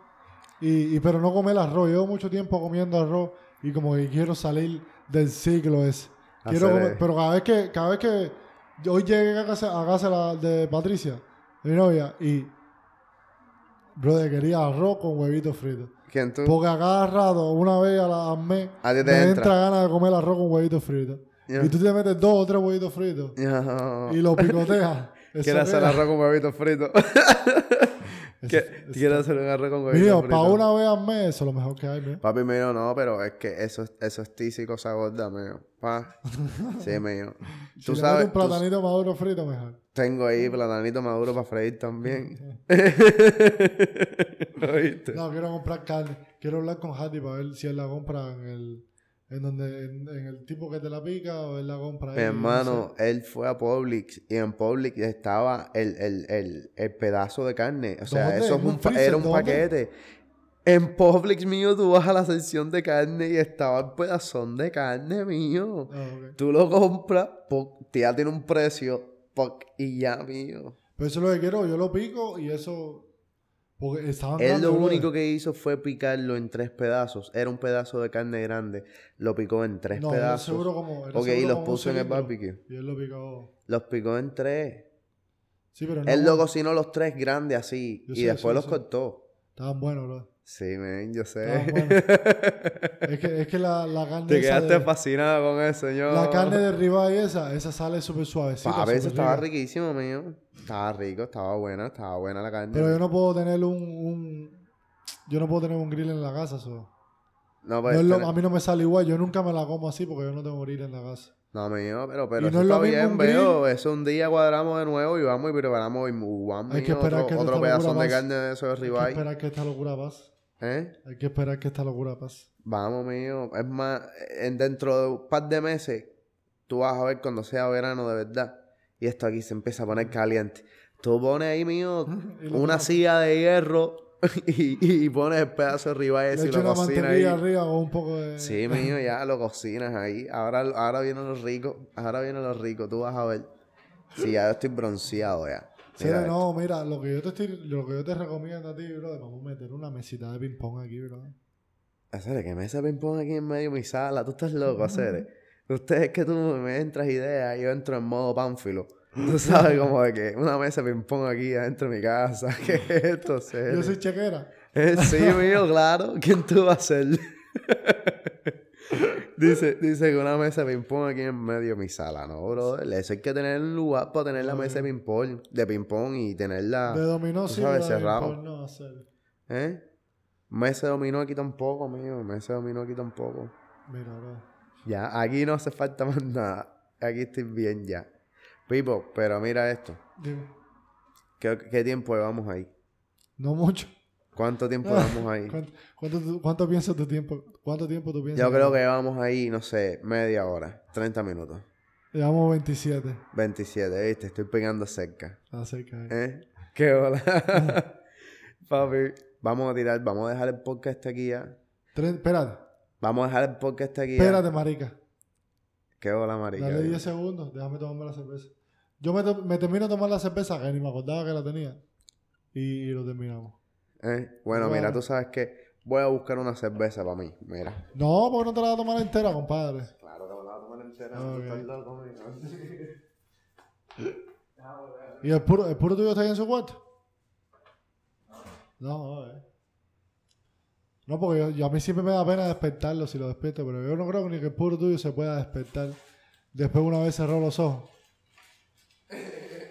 y, y- pero no comer arroz. Llevo mucho tiempo comiendo arroz y como que quiero salir del ciclo ese. Quiero comer- pero cada vez que, cada vez que hoy llegué a casa, a casa de Patricia, mi novia, y brother, quería arroz con huevitos fritos. ¿Quién tú? Porque a cada rato, una vez a la- al mes, A ti te me entra. entra ganas de comer arroz con huevitos fritos. Y tú te metes dos o tres huevitos fritos y lo picoteas. Eso Quiere hacer arroz con huevitos fritos. Eso- ¿Qué- eso- Quiere hacer un arroz con huevitos Mío, para una vez al mes, eso es lo mejor que hay, mío. Papi mío, no, pero es que eso, es- eso es tísico, esa gorda, mío. Pa. Sí, mío. Si Tú le sabes, un tú- platanito maduro frito, mejor. tengo ahí platanito maduro para freír también. ¿Lo viste? No, quiero comprar carne. Quiero hablar con Hattie para ver si él la compra en el... En donde... En, en el tipo que te la pica o él la compra Mi ahí, hermano, él fue a Publix y en Publix estaba el, el, el, el pedazo de carne. O sea, ¿Dónde? eso es ¿En un freezer? era un ¿Dónde? paquete. En Publix mío, tú vas a la sección de carne y estaba el pedazón de carne mío. Ah. Tú lo compras, ya tiene un precio, y ya mío. Pero eso es lo que quiero. Yo lo pico y eso... Porque estaban Él lo único que hizo fue picarlo en tres pedazos. Era un pedazo de carne grande. Lo picó en tres No, era pedazos. seguro como... era Ok, y los como puso en el barbecue. Y él lo picó... Los picó en tres. Sí, pero no... Él lo cocinó los tres grandes así. Yo y sé, después sí, los sí. cortó. Estaban buenos, bro. Sí, men, yo sé. Es, que, es que la, la carne Te esa quedaste de- fascinado con eso, señor. La carne de ribeye esa, esa sale súper suavecita. A veces estaba rica. riquísimo, mío. Estaba rico, estaba buena, estaba buena la carne. Pero yo no puedo tener un, un- Yo no puedo tener un grill en la casa. so. No, pues, No lo- a mí no me sale igual. Yo nunca me la como así porque yo no tengo grill en la casa. No, mío, pero, pero Y eso no es lo está mismo bien, veo. Eso un día cuadramos de nuevo y vamos y preparamos y vamos Hay que esperar otro, que otro pedazón de carne de eso de Hay que ribeye. esperar que esta locura pase. ¿Eh? Hay que esperar que esta locura pase. Vamos, mío. Es más, en dentro de un par de meses, tú vas a ver cuando sea verano de verdad. Y esto aquí se empieza a poner caliente. Tú pones ahí, mío, una silla de hierro y, y pones el pedazo de ribeye y lo cocinas ahí. arriba con un poco de... Sí, mío, ya lo cocinas ahí. Ahora, ahora viene lo rico. Ahora viene lo rico. Tú vas a ver. Sí, ya yo estoy bronceado ya. Sí, Mira no, mira, lo que yo te estoy, lo que yo te recomiendo a ti, bro, vamos a meter una mesita de ping pong aquí, bro. Hacer que mesa ping pong aquí en medio de mi sala. Tú estás loco, hacer. Usted es que tú me entras ideas y yo entro en modo pánfilo. Tú sabes como de que una mesa ping pong aquí adentro de mi casa. ¿Qué es esto, Cere? Yo soy chequera. Eh, sí, mío, claro. ¿Quién tú vas a ser? Dice, dice que una mesa de ping pong aquí en medio de mi sala, ¿no, brother? Eso hay que tener un lugar para tener la mesa de ping pong, de ping pong y tenerla, De dominó sí, sabes, pero de cerrado. ping pong no hacer. ¿eh? Mesa de dominó aquí tampoco, mío. Mesa de dominó aquí tampoco. Mira, bro. Ya, aquí no hace falta más nada. Aquí estoy bien ya. Pipo, pero mira esto. Dime. ¿Qué, qué tiempo llevamos ahí? No mucho. ¿Cuánto tiempo llevamos ahí? ¿Cuánto, cuánto, tú- cuánto piensas tu tiempo? ¿Cuánto tiempo tú piensas? Yo creo que llevamos ahí, no sé, media hora, 30 minutos. Llevamos 27. 27, ¿viste? Estoy pegando cerca. Acerca de... ¿Eh? ¿Qué hola? Papi, vamos a tirar, vamos a dejar el podcast aquí ya. Tre- Espérate. Vamos a dejar el podcast aquí ya. Espérate, marica. ¿Qué hola, marica? Dale 10 segundos. Déjame tomarme la cerveza. Yo me, me termino de tomar la cerveza, que ni me acordaba que la tenía. Y, y lo terminamos. ¿Eh? Bueno, mira, tú sabes que voy a buscar una cerveza para mí, mira. No, porque no te la vas a tomar entera, compadre. Claro, te voy a tomar entera. estás estás loco, ¿Y el puro, el puro tuyo está ahí en su cuarto? No, eh. No, porque yo, yo- a mí siempre me da pena despertarlo si lo despierto, pero yo no creo que ni que el puro tuyo se pueda despertar después una vez cerró los ojos.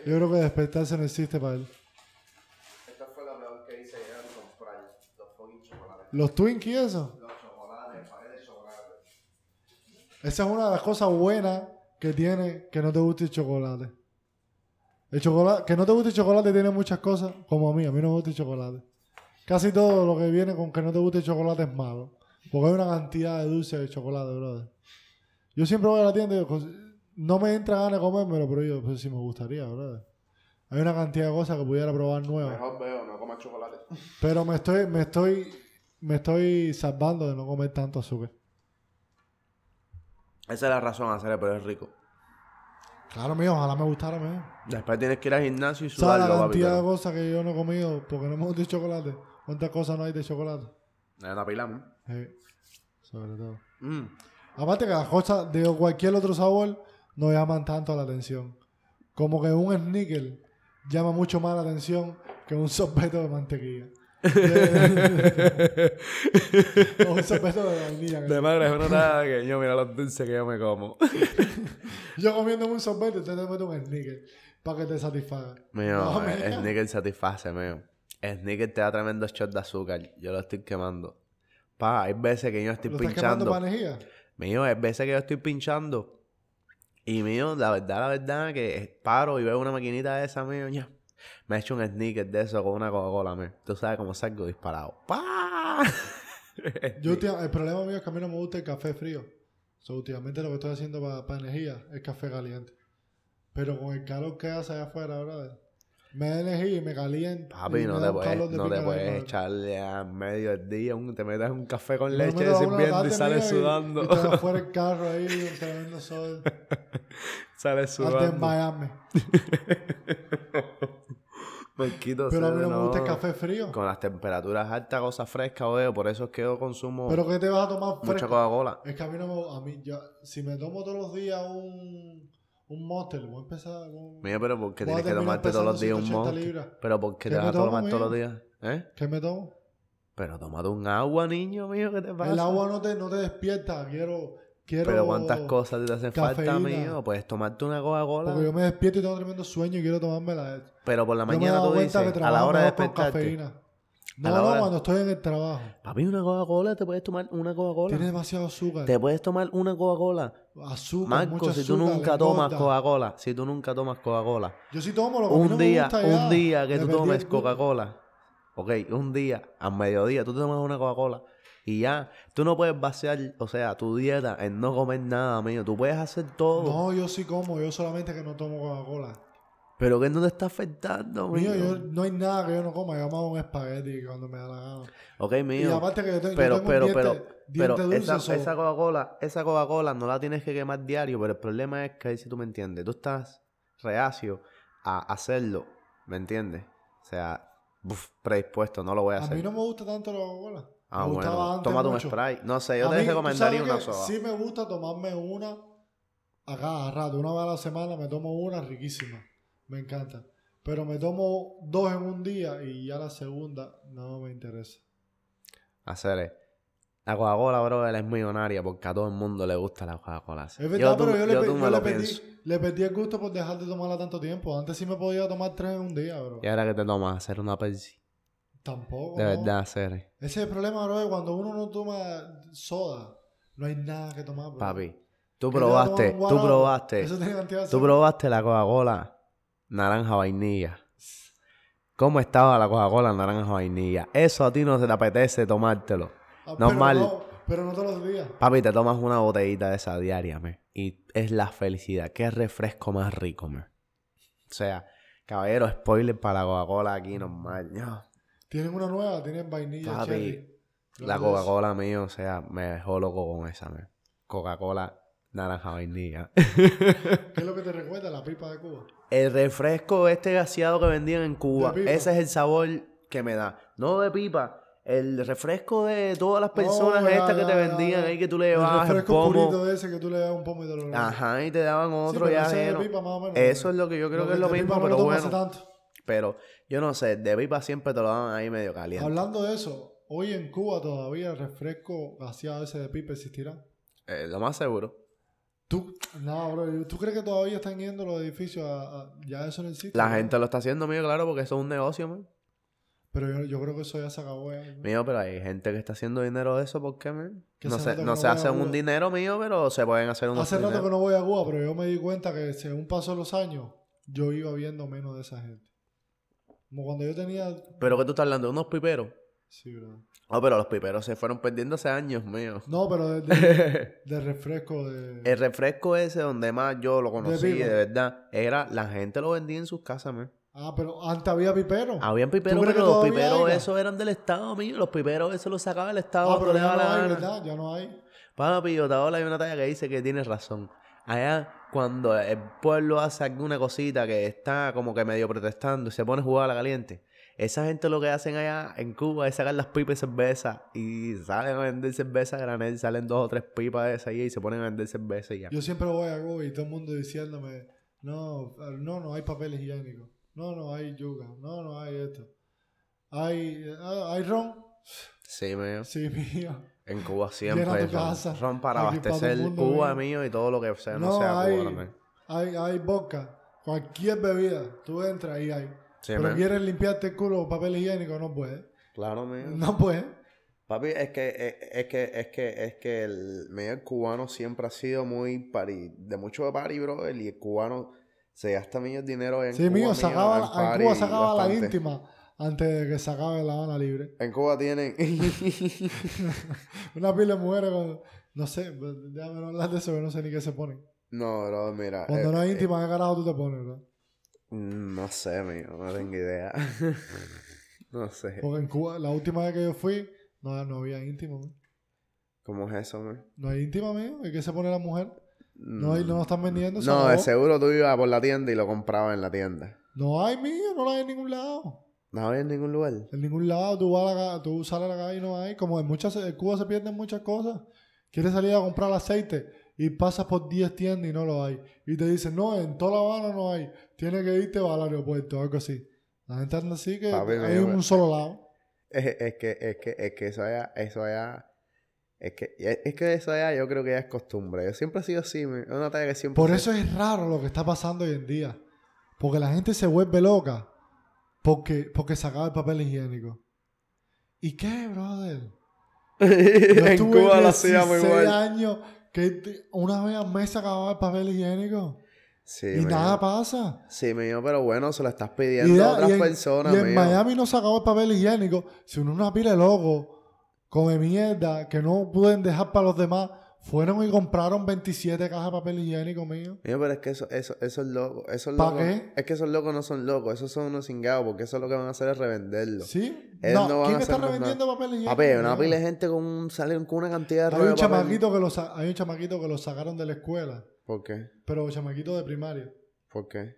Yo creo que despertarse no existe para él. Los Twinkies, eso. Los chocolates, paquetes de chocolate. Esa es una de las cosas buenas que tiene que no te guste el chocolate. El chocolate, que no te guste el chocolate tiene muchas cosas, como a mí, a mí no me gusta el chocolate. Casi todo lo que viene con que no te guste el chocolate es malo. Porque hay una cantidad de dulce de chocolate, brother. Yo siempre voy a la tienda y digo, "Cos- no me entra ganas de comérmelo, pero yo, pues sí me gustaría, brother. Hay una cantidad de cosas que pudiera probar nuevas. Mejor veo, no comas chocolate. Pero me estoy, me estoy, me estoy salvando de no comer tanto azúcar. Esa es la razón, hacer, pero es rico. Claro, mío, ojalá me gustara, mío. Después tienes que ir al gimnasio y ¿Sabes la sudarlo, cantidad de cosas que yo no he comido porque no me gusta el chocolate? ¿Cuántas cosas no hay de chocolate? Es una pila, ¿no? Sí, sobre todo. Mm. Aparte que las cosas de cualquier otro sabor no llaman tanto la atención. Como que un sneaker llama mucho más la atención que un sorbeto de mantequilla. O un sorbeto de vainilla. De madre, es una nada que yo mira los dulces que yo me como. Yo comiendo un sorbete, usted te mete un sneaker para que te satisfaga. Mío, No, el sneaker satisface, mío. El sneaker te da tremendo shot de azúcar. Yo lo estoy quemando. Pa, hay veces que yo estoy ¿Lo estás quemando pinchando. energía? Mío, hay veces que yo estoy pinchando. Y mío, la verdad, la verdad, que paro y veo una maquinita de esa, mío, ya. Me he hecho un sneaker de eso con una Coca-Cola. Tú sabes cómo salgo disparado. ¡Pah! Yo, el problema mío es que a mí no me gusta el café frío. So, últimamente lo que estoy haciendo para energía es café caliente. Pero con el calor que hace allá afuera, brother, me da energía y me calienta. Papi, y no te puedes, no te puedes echarle a medio del día, un- te metes un café con leche una sirviendo y sales y- sudando. Y, afuera el carro ahí, tremendo sol. sales Hasta en sudando. Miami. Marquito, Pero a mí no me gusta el café frío. Con las temperaturas altas, cosas frescas, veo. Por eso es que yo consumo Pero ¿qué te vas a tomar mucha? Coca-Cola. Es que a mí no me... A mí, yo, si me tomo todos los días un... Un Monster, voy a empezar con... Mira, pero ¿por qué tienes que tomarte todos los días un 180 monster? libras. Pero ¿por qué ¿Qué te vas a tomar todos los días? ¿Eh? ¿Qué me tomo? Pero tómate un agua, niño mío, ¿qué te pasa? El agua no te, no te despierta. Quiero... quiero Pero ¿cuántas cosas te hacen falta, mío? Puedes tomarte una Coca-Cola. Porque yo me despierto y tengo tremendo sueño y quiero tomármela. Pero por la Yo mañana tú dices, a la hora de despertarte. No, no, hora- cuando estoy en el trabajo. Papi, una Coca-Cola, te puedes tomar una Coca-Cola. Tiene demasiado azúcar. Te puedes tomar una Coca-Cola. Azúcar, Marco, si tú azúcar, nunca tomas. Coca-Cola, si tú nunca tomas Coca-Cola, Yo sí tomo lo que un no me día, gusta ya. un día que tú tomes. Coca-Cola, ok, un día, a mediodía, tú te tomas una Coca-Cola y ya, tú no puedes vaciar, o sea, tu dieta en no comer nada, mío, tú puedes hacer todo, No, yo sí como. Yo solamente que no tomo Coca-Cola. pero que no te está afectando, mío. Mío, yo, no hay nada que yo no coma. Yo me hago un espagueti cuando me da la gana. Ok, Y mío, aparte que yo, te- yo pero, tengo pero, pero, diente, pero, diente dulce. esa, Coca-Cola, esa Coca-Cola no la tienes que quemar diario, pero el problema es que, si tú me entiendes, tú estás reacio a hacerlo, ¿me entiendes? O sea, uf, predispuesto, no lo voy a a hacer. mí no me gusta tanto la Coca-Cola. Ah, me gustaba bueno, antes tómate un mucho. spray. No sé, yo A te mí, ¿tú recomendaría una soda. Sí me gusta tomarme una a cada rato. Una vez a la semana me tomo una riquísima. Me encanta. Pero me tomo dos en un día y ya la segunda no me interesa. Hacer La Coca-Cola, bro, él es millonaria porque a todo el mundo le gusta la Coca-Cola. Es verdad, tú- pero yo, le, tú yo me le lo perdí, pienso. le perdí el gusto por dejar de tomarla tanto tiempo. Antes sí me podía tomar tres en un día, bro. Y ahora que te tomas, hacer una Pepsi. Tampoco. De no. verdad, hacer. Ese es el problema, bro. de Cuando uno no toma soda, no hay nada que tomar, bro. Papi, tú ¿Qué te vas a tomar probaste, tú probaste, Eso tiene cantidad de tú probaste la Coca-Cola naranja vainilla. ¿Cómo estaba la Coca-Cola naranja vainilla? Eso a ti no se te apetece tomártelo. Ah, normal. Pero no, pero no todos los días. Papi, te tomas una botellita de esa diaria, me. Y es la felicidad. Qué refresco más rico, me. O sea, caballero, spoiler para la Coca-Cola aquí normal. No. Tienen una nueva, tienen vainilla, Papi, cherry. La. Coca-Cola mío, o sea, me dejó loco con esa. Coca-Cola naranja vainilla. ¿Qué es lo que te recuerda? La pipa de Cuba. el refresco este gaseado que vendían en Cuba, ese es el sabor que me da. No de pipa. El refresco de todas las personas Oh, ya, estas que te vendían ahí que tú le El llevabas el refresco pomo. purito de ese que tú le das un pomo y te lo Ajá, y te daban otro pero ya ese de ajeno. pipa más o menos, Eso es lo que yo creo que es lo mismo, pero bueno. Pero yo no sé, de pipa siempre te lo daban ahí medio caliente. Hablando de eso, hoy en Cuba todavía el refresco gaseado ese de pipa existirá. Eh, lo más seguro. ¿Tú, no, bro, ¿tú crees que todavía están yendo los edificios a, a- ya eso no existe? La ¿no? gente lo está haciendo mío, claro, porque eso es un negocio, man. Pero yo, yo creo que eso ya se acabó ya. ¿no? Mío, pero hay gente que está haciendo dinero de eso, ¿por qué, man? No se, no se hacen un dinero mío, pero se pueden hacer unos Hace rato que no voy a Cuba, pero yo me di cuenta que según pasó los años, yo iba viendo menos de esa gente. Como cuando yo tenía... Pero que tú estás hablando de unos piperos. Sí, bro. Ah, pero los piperos se fueron perdiendo hace años, mío. No, pero de, de- de refresco de... El refresco ese donde más yo lo conocí, de, verdad, era la gente lo vendía en sus casas, man. Ah, pero antes había pipero. Habían piperos, pero los piperos esos eran del Estado, mío. Los piperos esos los sacaba el Estado ah, pero ya no la hay, gana. ¿verdad? Ya no hay. Papi, yo te hablo, hay una talla que dice que tienes razón. Allá, cuando el pueblo hace alguna cosita que está como que medio protestando y se pone a jugar a la caliente, esa gente lo que hacen allá en Cuba es sacar las pipas de cerveza y salen a vender cerveza a granel, salen dos o tres pipas de ahí y se ponen a vender cerveza y ya. Yo siempre voy a Cuba y todo el mundo diciéndome, no, no, no hay papel higiénico. No, no hay yuca. No, no hay esto. hay, ah, hay ron. Sí, mío. Sí, mío. En Cuba siempre tu ron. casa. Ron para abastecer Cuba mío. mío y todo lo que sea, no, No, sea hay, Cuba también. hay, hay vodka. Cualquier bebida. Tú entras y hay. Sí, Pero man. quieres limpiarte el culo con papel higiénico, no puedes. Claro, mío. No puedes. Papi, es que, es, es que, es que, es que el medio cubano siempre ha sido muy pari, de mucho party, bro, y el cubano se gasta millones de dinero en Sí, Cuba, mío, sacaba, en en party Cuba sacaba la íntima antes de que se acabe la Habana Libre. En Cuba tienen... Una pila de mujeres con... No sé, pues, déjame no hablar de eso, que no sé ni qué se ponen. no, bro, mira. Cuando eh, no hay eh, íntima, ¿qué carajo tú te pones, bro? mm, no sé, mío, no tengo idea. no sé. Porque en Cuba, la última vez que yo fui, no, no había íntima, man. ¿Cómo es eso, mío? No hay íntima, mío. ¿Y qué se pone la mujer? No hay, no lo están vendiendo. No, de seguro tú ibas por la tienda y lo comprabas en la tienda. No hay, mío, no la hay en ningún lado. No había en ningún lugar. En ningún lado, tú, vas a la, tú sales a la calle y no hay. Como en muchas, en Cuba se pierden muchas cosas. Quieres salir a comprar aceite y pasas por 10 tiendas y no lo hay. Y te dicen, no, en toda La Habana no hay. Tienes que irte al aeropuerto, algo así. La gente anda así que Papi, hay un solo lado. Es, es que, es que, es que eso allá, eso allá, es que, es que eso allá yo creo que ya es costumbre. Yo siempre he sido así, una talla que siempre... Por eso es raro lo que está pasando hoy en día. Porque la gente se vuelve loca porque, porque se acaba el papel higiénico. ¿Y qué, brother? Yo en Cuba lo hacíamos 16 igual. años que una vez al mes se acababa el papel higiénico. Sí, y mío. nada pasa. Sí, mío, pero bueno, se lo estás pidiendo ya- a otras y en, personas, y en mío. Miami no se acabó el papel higiénico. Si uno una pila de loco come mierda que no pueden dejar para los demás, fueron y compraron 27 cajas de papel higiénico mío. Mío, pero es que eso, eso, eso es loco. Esos ¿Pa locos, qué? Es que esos locos no son locos, esos son unos cingados, porque eso lo que van a hacer es revenderlo. ¿Sí? Ellos No, no van ¿quién a está revendiendo papel higiénico? Papi, una pila de gente con un, salen con una cantidad de Hay rollo un, chamaquito que hay un chamaquito que lo sacaron de la escuela, ¿Por qué? pero chamaquito de primaria. ¿Por qué?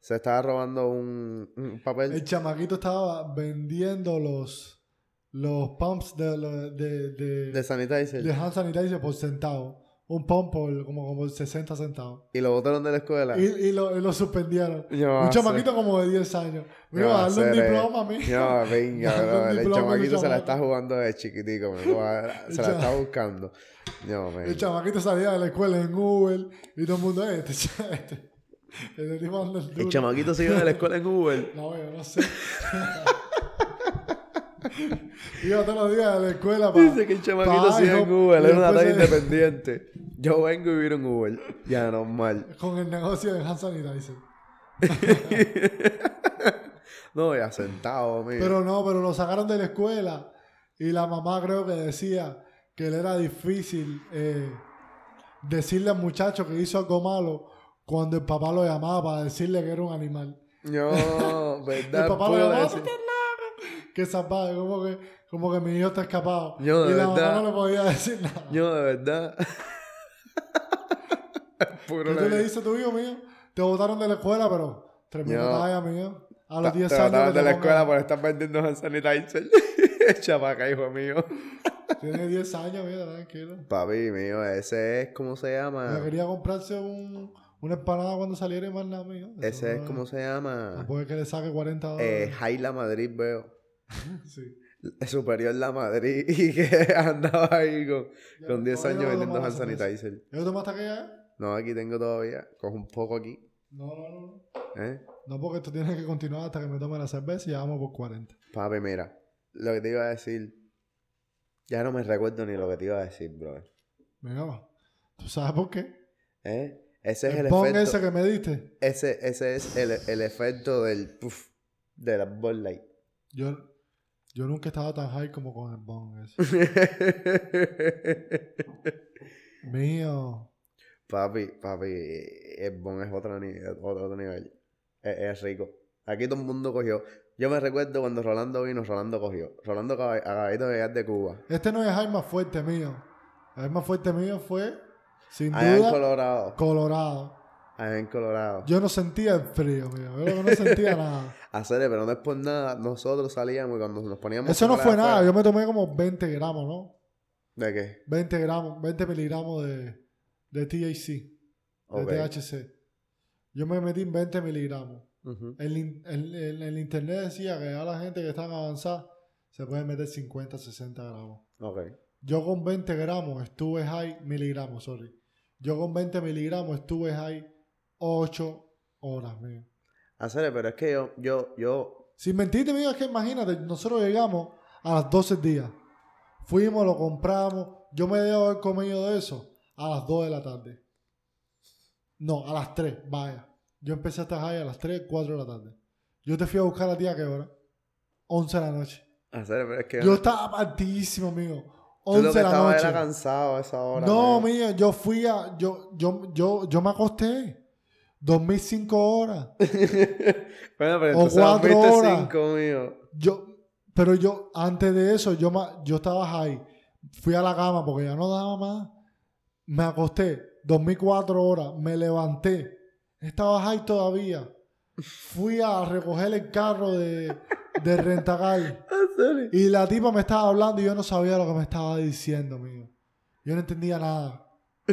Se estaba robando un, un papel. El chamaquito estaba vendiendo los, los pumps de, de, de, de sanitizer. de hand sanitizer por centavo. Un pump por como, como 60 centavos. Y lo botaron de la escuela. Y, y lo, y lo suspendieron. Yo un chamaquito como de 10 años. Me Yo iba a darle un eh, diploma a mí. No, venga, bro. El chamaquito se la está jugando de chiquitico. me a- Se la está buscando. El chamaquito salía de la escuela en Uber y todo el mundo, eh, este, este, este el El duro. chamaquito sigue en la escuela en Uber. No, yo no sé. Iba todos los días a la escuela para... Dice que el chamaquito sigue en Uber. Es una talla independiente. Yo vengo y vivir en Uber. Ya, normal. Con el negocio de hand sanitizer. No, ya sentado, mío. Pero no, pero lo sacaron de la escuela y la mamá creo que decía que le era difícil eh, decirle al muchacho que hizo algo malo cuando el papá lo llamaba para decirle que era un animal. No, El ¿verdad? papá lo llamaba. Que salvaje, como que, como que mi hijo está escapado. Yo, de y la verdad. mamá no le podía decir nada. Yo, de verdad. Puro ¿Qué tú le- dices a tu hijo mío? Te botaron de la escuela, pero tremenda Yo- talla, mío. A los Te- 10 te años. botaron que de la te escuela por estar vendiendo hand sanitizer. Chapaca, hijo mío. Tiene 10 años, mío, tranquilo. Papi mío, ese es como se llama. quería comprarse un, una empanada cuando saliera y más nada, mío. Eso Ese es como se llama. Después que le saque 40 Eh, dólares. Jaila Madrid, veo. sí. Superior La Madrid. Y que andaba ahí con, con 10 todavía años no vendiendo hand cerveza. sanitizer. ¿Ya lo tomaste aquella? No, aquí tengo todavía. Cojo un poco aquí. No, no, no. ¿Eh? No, porque esto tiene que continuar hasta que me tome la cerveza y ya vamos por 40. Papi, mira. Lo que te iba a decir. Ya no me recuerdo ni lo que te iba a decir, bro. Venga, va. ¿Tú sabes por qué? ¿Eh? Ese es el, el bong efecto. ese que me diste. Ese, ese es el, el efecto del puff, de la Bud Light. Yo, yo nunca he estado tan high como con el bong ese. Mío. papi, papi, el bon es otro, ni- otro, otro nivel. Es, es rico. Aquí todo el mundo cogió. Yo me recuerdo cuando Rolando vino, Rolando cogió. Rolando acaba- acabadito de llegar de Cuba. Este no es el high más fuerte mío. El más fuerte mío fue, sin Allá en duda, Colorado. Colorado. Allá en Colorado. Yo no sentía el frío, mío. Yo no sentía nada. Hacer, pero no es por nada. Nosotros salíamos y cuando nos poníamos. Eso no fue comer nada. afuera- Yo me tomé como 20 gramos, ¿no? ¿De qué? 20 gramos, 20 miligramos de, de THC, de Ok. THC. Yo me metí en 20 miligramos. Ujú. El, in- el- el- el internet decía que a la gente que está avanzada se puede meter 50, 60 gramos. Ok. Yo con 20 gramos estuve high, miligramos, sorry. Yo con 20 miligramos estuve high 8 horas, mío. Hacer, pero es que yo, yo, yo, Sin mentirte, mío, es que imagínate, nosotros llegamos a las 12 días. Fuimos, lo compramos. Yo me debo haber comido de eso a las 2 de la tarde. No, a las 3, vaya. Yo empecé a estar high a las 3, 4 de la tarde. Yo te fui a buscar a ti a qué hora? 11 de la noche. hacer, pero es que Yo estaba tú lo 11 que de la noche. era cansado a esa hora. No, mío, yo fui a. Yo, yo, yo, yo me acosté. Dormí 5 horas. bueno, pero O cuatro horas. mío. Yo, pero yo, antes de eso, yo, yo estaba high. Fui a la cama porque ya no daba más. Me acosté. Dormí 4 horas. Me levanté. Estaba high todavía. Fui a recoger el carro de, de Rentacar. Hacer. Y la tipa me estaba hablando y yo no sabía lo que me estaba diciendo, mío. Yo no entendía nada.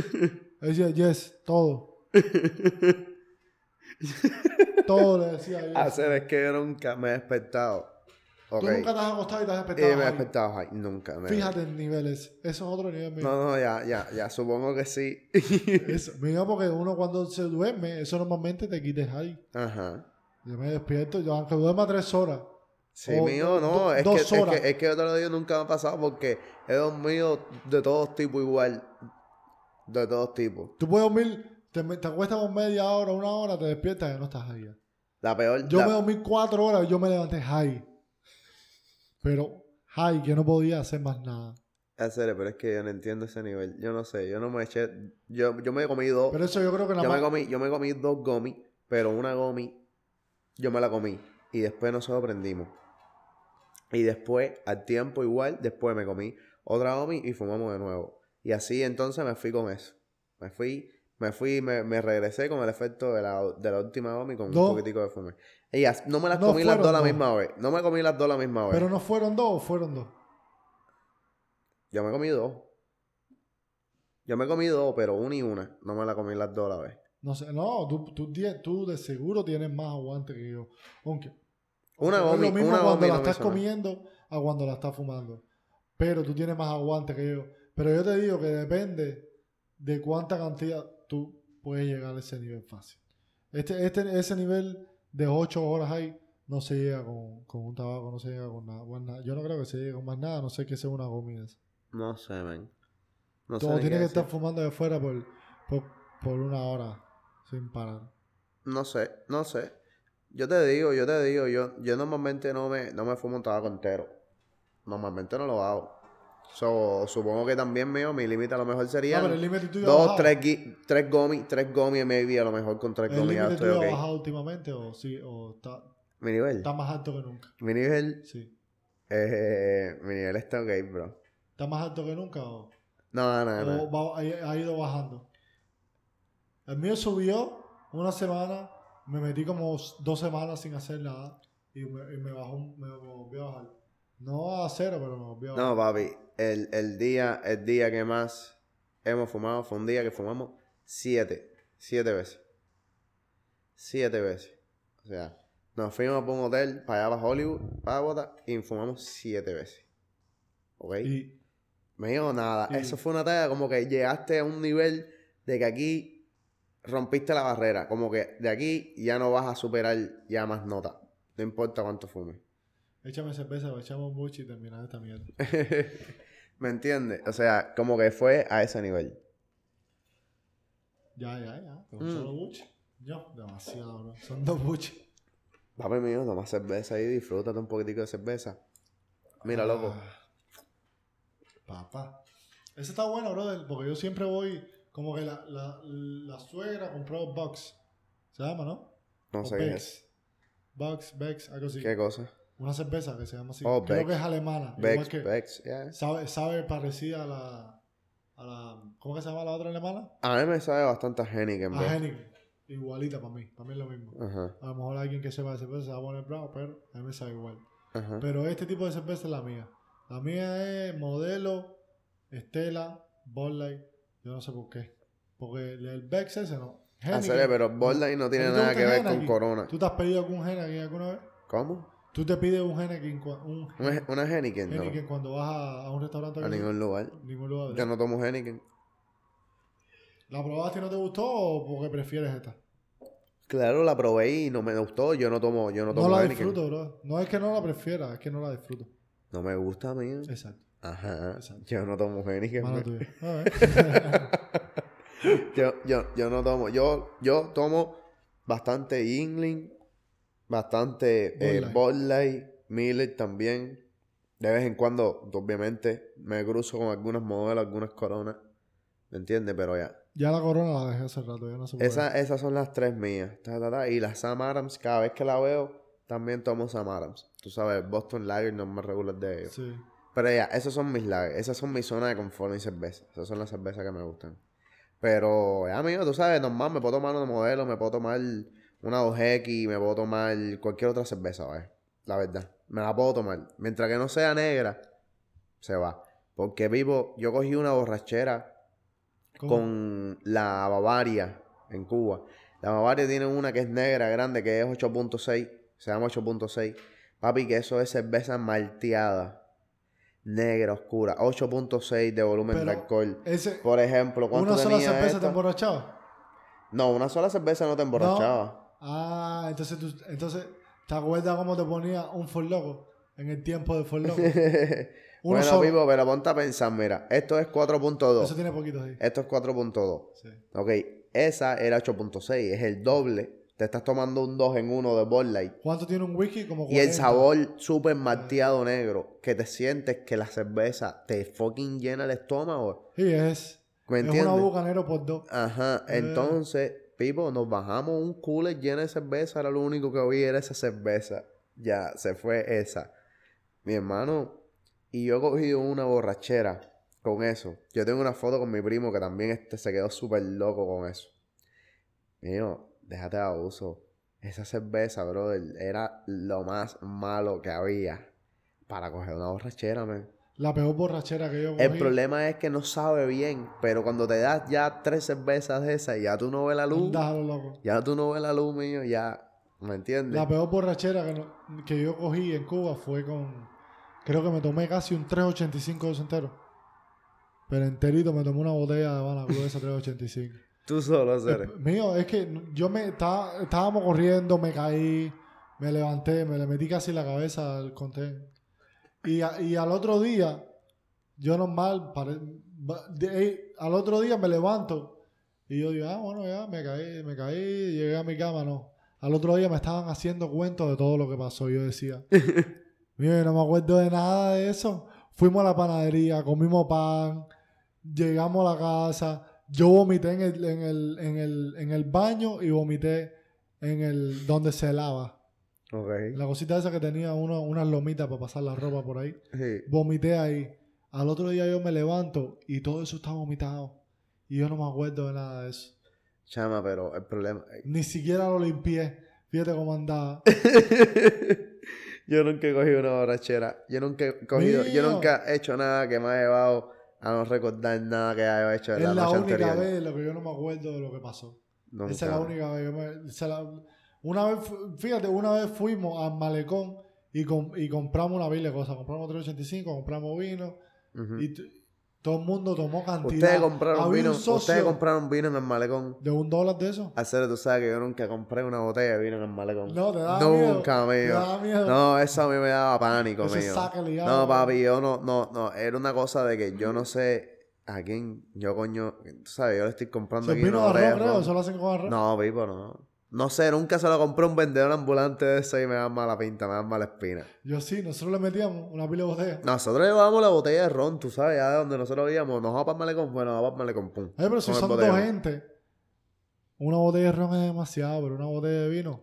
Ella decía, yes, todo. Todo le decía yes. Hacer es que yo nunca me he despertado. Tú nunca te has acostado y te has Y despertado. me he high. despertado, ay, nunca. me- Fíjate en niveles. Eso es otro nivel mío. No, no, ya, ya, ya, supongo que sí. Eso, mío, porque uno cuando se duerme, eso normalmente te quites ahí. Ajá. Yo me despierto, yo aunque duerma tres horas. Sí, O mío, no, es, que, es, que, es que yo te lo digo, nunca me ha pasado porque he dormido de todos tipos igual. De todos tipos. Tú puedes dormir, te, te acuestas por media hora, una hora, te despiertas y ya no estás ahí. ya. La peor. Yo la- me dormí cuatro horas y yo me levanté high. Pero high, que no podía hacer más nada. En serio, pero es que yo no entiendo ese nivel. Yo no sé, yo no me eché. Yo, yo me comí dos. Pero eso yo creo que nada Yo me, más. comí, yo me comí dos gomis, pero una gomi yo me la comí. Y después nosotros aprendimos. Y después, al tiempo igual, después me comí otra gomi y fumamos de nuevo. Y así entonces me fui con eso. Me fui, me fui, me, me regresé con el efecto de la, de la última gomi con Dos. un poquitico de fume. Y as- no me las No comí las dos a la misma vez. No me comí las dos a la misma vez. Pero no fueron dos o fueron dos. Yo me comí dos. Yo me comí dos, pero una y una. No me la comí las dos a la vez. No sé, no, tú, tú, tú de seguro tienes más aguante que yo. Aunque. Una no es gomi, lo mismo una cuando gomi la no estás comiendo a cuando la estás fumando. Pero tú tienes más aguante que yo. Pero yo te digo que depende de cuánta cantidad tú puedes llegar a ese nivel fácil. Este, este, ese nivel de 8 horas ahí no se llega con, con un tabaco, no se llega con nada, con nada. Yo no creo que se llegue con más nada, no sé que sea una comida. No sé, man. No tienes qué que estar fumando de fuera por, por, por una hora sin parar. No sé, no sé. Yo te digo, yo te digo, yo, yo normalmente no me, no me fumo un tabaco entero. Normalmente no lo hago. So, supongo que también mío, mi límite a lo mejor sería No, pero el límite tuyo ha dos, bajado. tres, tres gomis, tres gomis maybe, a lo mejor con tres ¿El gomis ya límite tuyo ha ok. bajado últimamente o sí? ¿O está, Mi nivel, está más alto que nunca? mi nivel, Sí. eh, mi nivel está ok, bro. ¿Está más alto que nunca o, No, no, no. o ha, ha ido bajando? El mío subió una semana, me metí como dos semanas sin hacer nada y me, y me bajó, me volvió a bajar. No a cero, pero me a bajar. No, papi, el, el día, el día que más hemos fumado fue un día que fumamos siete, siete veces. Siete veces. O sea, nos fuimos para un hotel, para allá para Hollywood, para Bogotá, y fumamos siete veces. ¿Ok? Y Me dijo nada. y- Eso fue una talla como que llegaste a un nivel de que aquí rompiste la barrera. Como que de aquí ya no vas a superar ya más nota. No importa cuánto fumes. Échame cerveza, o echamos mucho y terminar esta mierda. ¿Me entiendes? O sea, como que fue a ese nivel. Ya, ya, ya. Con Mm. solo buche. Yo, demasiado, bro. Son dos buches. Papi mío, toma cerveza y disfrútate un poquitico de cerveza. Mira, loco. Ah, Papá. Ese está bueno, brother, porque yo siempre voy como que la, la, la suegra compró Bucks. Se llama, ¿no? No O sé qué Bex. es. Bucks, Bex, algo así. ¿Qué cosa? Una cerveza que se llama así. Oh, Creo que es alemana. que yeah. sabe, sabe parecida a la, a la... ¿Cómo que se llama la otra alemana? A mí me sabe bastante a Heineken. A Heineken. Igualita para mí. Para mí es lo mismo. A lo mejor alguien que sepa de cerveza se va a poner bravo, pero a mí me sabe igual. Pero este tipo de cerveza es la mía. La mía es modelo, Estela, Light. Yo no sé por qué. Porque el Bex ese no. Hacerle, pero Borderline no tiene ¿A ti te nada que ver con Heineken? Corona. ¿Tú te has pedido algún Heineken alguna vez? ¿Cómo? ¿Tú te pides un Heineken, un ¿Una, una Heineken? No. Heineken cuando vas a, a un restaurante? A ningún lugar. ningún lugar. Yo no tomo Heineken. ¿La probaste y no te gustó o porque prefieres esta? Claro, la probé y no me gustó. Yo no tomo, yo no No, tomo la Heineken. disfruto, bro. No es que no la prefiera, es que no la disfruto. No me gusta a mí. Exacto. Ajá. Exacto. Yo no tomo Heineken. Tuya. A ver. yo, yo, yo no tomo. Yo, yo tomo bastante Yingling, bastante eh, Bud Light. Bud Light, Miller también. De vez en cuando, obviamente, me cruzo con algunos modelos, algunas coronas. ¿Me entiendes? Pero ya. ya la corona la dejé hace rato, ya no se puede. Esa- esas son las tres mías. Ta, ta, ta. Y la Sam Adams, cada vez que la veo, también tomo Sam Adams. Tú sabes, Boston Lager no me regular de ellos. Sí. Pero ya, esas son mis lagers. Esas son mi zona de confort y cerveza. Esas son las cervezas que me gustan. Pero, ya, amigo, tú sabes, normal, me puedo tomar una modelo, me puedo tomar una 2X, me puedo tomar cualquier otra cerveza, ¿vale? La verdad. Me la puedo tomar. Mientras que no sea negra, se va. Porque vivo, yo cogí una borrachera ¿Cómo? con la Bavaria en Cuba. La Bavaria tiene una que es negra, grande, que es 8.6. Se llama 8.6. Papi, que eso es cerveza malteada. Negra, oscura. 8.6 de volumen de Pero alcohol. Ese, Por ejemplo, ¿cuánto ¿Una sola tenía cerveza esta? te emborrachaba? No, una sola cerveza no te emborrachaba. Ah, entonces tú, entonces, ¿te acuerdas cómo te ponía un For Loco en el tiempo de For Loco? Uno bueno. Pipo, pero ponte a pensar, mira. Esto es 4.2. Eso tiene poquitos ahí. Esto es 4.2. Sí. Ok, esa era 8.6, es el doble. Te estás tomando un 2 en 1 de Bud Light. ¿Cuánto tiene un whisky? Como Y el 40. sabor súper malteado negro, que te sientes que la cerveza te fucking llena el estómago. Sí, es. ¿Me Es entiendes? una bucanero por dos. Ajá, Eh. entonces, Pipo, nos bajamos un cooler lleno de cerveza, era lo único que vi era esa cerveza. Ya, se fue esa. Mi hermano, y yo he cogido una borrachera con eso. Yo tengo una foto con mi primo que también este se quedó súper loco con eso. Mío, déjate de abuso. Esa cerveza, brother, era lo más malo que había para coger una borrachera, man. La peor borrachera que yo cogí. El problema es que no sabe bien, pero cuando te das ya tres cervezas de esas, ya tú no ves la luz. Lo loco. Ya tú no ves la luz, mío, ya. ¿Me entiendes? La peor borrachera que, no- que yo cogí en Cuba fue con... Creo que me tomé casi un 385 de entero. Pero enterito me tomé una botella de Habana Club esa 385. Tú solo, Cere. Eh, mío, es que yo me estaba, estábamos corriendo, me caí, me levanté, me le metí casi la cabeza al contén. Y, a- y al otro día, yo normal, pare- va- de ahí, al otro día me levanto y yo digo, ah, bueno, ya me caí, me caí, llegué a mi cama, no. Al otro día me estaban haciendo cuentos de todo lo que pasó. Yo decía, yo no me acuerdo de nada de eso. Fuimos a la panadería, comimos pan, llegamos a la casa. Yo vomité en el, en el, en el, en el baño y vomité en el donde se lava. La cosita esa que tenía uno, unas lomitas para pasar la ropa por ahí. Sí. Vomité ahí. Al otro día yo me levanto y todo eso está vomitado. Y yo no me acuerdo de nada de eso. Chama, pero el problema. Ni siquiera lo limpié. Fíjate cómo andaba. yo nunca he cogido una borrachera. Yo nunca he cogido. Yo nunca he hecho nada que me haya llevado a no recordar nada que haya hecho en Es la la noche única anterior. vez lo que yo no me acuerdo de lo que pasó. Nunca. Esa es la única vez. Yo me- se la- una vez, fíjate, una vez fuimos al malecón y, com- y compramos una pila de cosas. Compramos 385, compramos vino y todo el mundo tomó cantidad. Ustedes compraron vino. Ustedes compraron vino en el malecón. de un dólar de eso. Hacer, tú sabes que yo nunca compré una botella de vino en el malecón. No, te miedo. Nunca, Te mío. miedo. No, eso a mí me daba pánico, Ese mío. No, papi, yo no, no, no. Era una cosa de que yo no sé a quién yo coño. Tú sabes, yo le estoy comprando aquí vino una de botella arroz, creo. Eso lo hacen con arroz. No, Pipo, no. No sé, nunca se lo compré a un vendedor ambulante de eso y me dan mala pinta, me dan mala espina. Yo sí, nosotros le metíamos una pila de botella. Nosotros llevábamos la botella de ron, tú sabes, ya de donde nosotros íbamos. Nos vamos para el malecón, bueno, nos vamos el malecón, pum. Ay, pero si Con son dos gente, una botella de ron es demasiado, pero una botella de vino,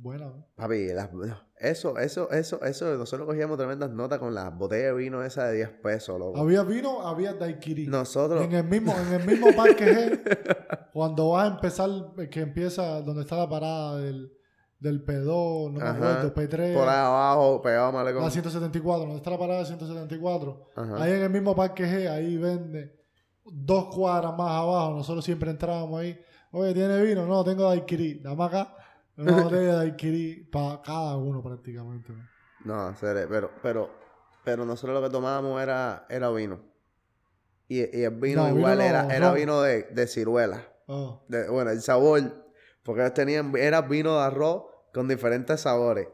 buena. Papi, las- eso, eso, eso, eso, nosotros cogíamos tremendas notas con las botellas de vino esa de 10 pesos, loco. Había vino, había daiquiri. Nosotros, en el mismo, en el mismo parque G, cuando vas a empezar, que empieza donde está la parada del, del P2, no me acuerdo, P3, por ahí abajo, pegado al malecón. la 174, donde está la parada de 174. Ajá. Ahí en el mismo parque G, ahí vende dos cuadras más abajo, nosotros siempre entrábamos ahí, Oye, ¿tiene vino? No, tengo daiquiri. Dame acá una botella de daiquiri para cada uno prácticamente. No, serio, pero, pero, pero nosotros lo que tomábamos era, era vino. Y, y el vino No, vino igual no, era, era vino de, de ciruela. Oh. De- bueno, el sabor, porque ellos tenían, era vino de arroz con diferentes sabores.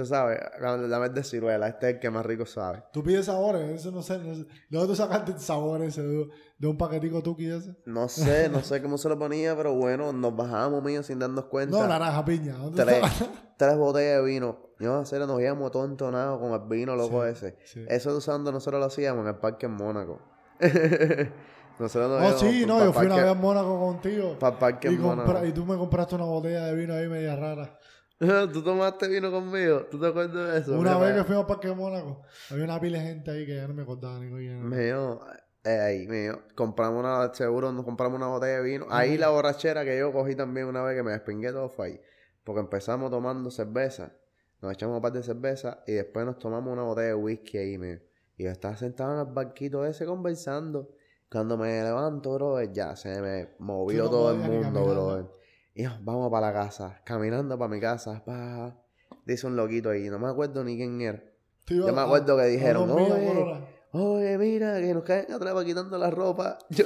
Tú sabes, la vez de ciruela, este es el que más rico sabe. Tú pides sabores, eso no sé. No sé. ¿De dónde tú sacaste sabores ese de, de un paquetico tuki ese? No sé, no sé cómo se lo ponía, pero bueno, nos bajábamos mío sin darnos cuenta. No, naranja piña. ¿Dónde tres, tres botellas de vino. Yo, en serio, nos íbamos todo entonados con el vino loco Sí, ese. sí. Eso usando nosotros lo hacíamos en el parque en Mónaco. nosotros nos Oh, sí, no, yo fui una parque- vez a Mónaco contigo. pa' parque y, en Mónaco. y tú me compraste una botella de vino ahí media rara. ¿Tú tomaste vino conmigo? ¿Tú te acuerdas de eso? Una Mira, vez que fuimos al Parque de Mónaco, había una pila de gente ahí que ya no me acordaba ni era. Mío, eh, ahí, mío. Compramos una, seguro nos compramos una botella de vino. Ahí la borrachera que yo cogí también una vez que me despingué todo fue ahí. Porque empezamos tomando cerveza. Nos echamos un par de cerveza y después nos tomamos una botella de whisky ahí, mío. Y yo estaba sentado en el barquito ese conversando. Cuando me levanto, bro, ya se me movió no todo el mundo, bro. Y yo, vamos para la casa. Caminando para mi casa. Pa. Dice un loquito ahí. No me acuerdo ni quién era. Yo me acuerdo que dijeron, "Oye. Oye, mira, que nos caen atrás para quitando la ropa. Yo,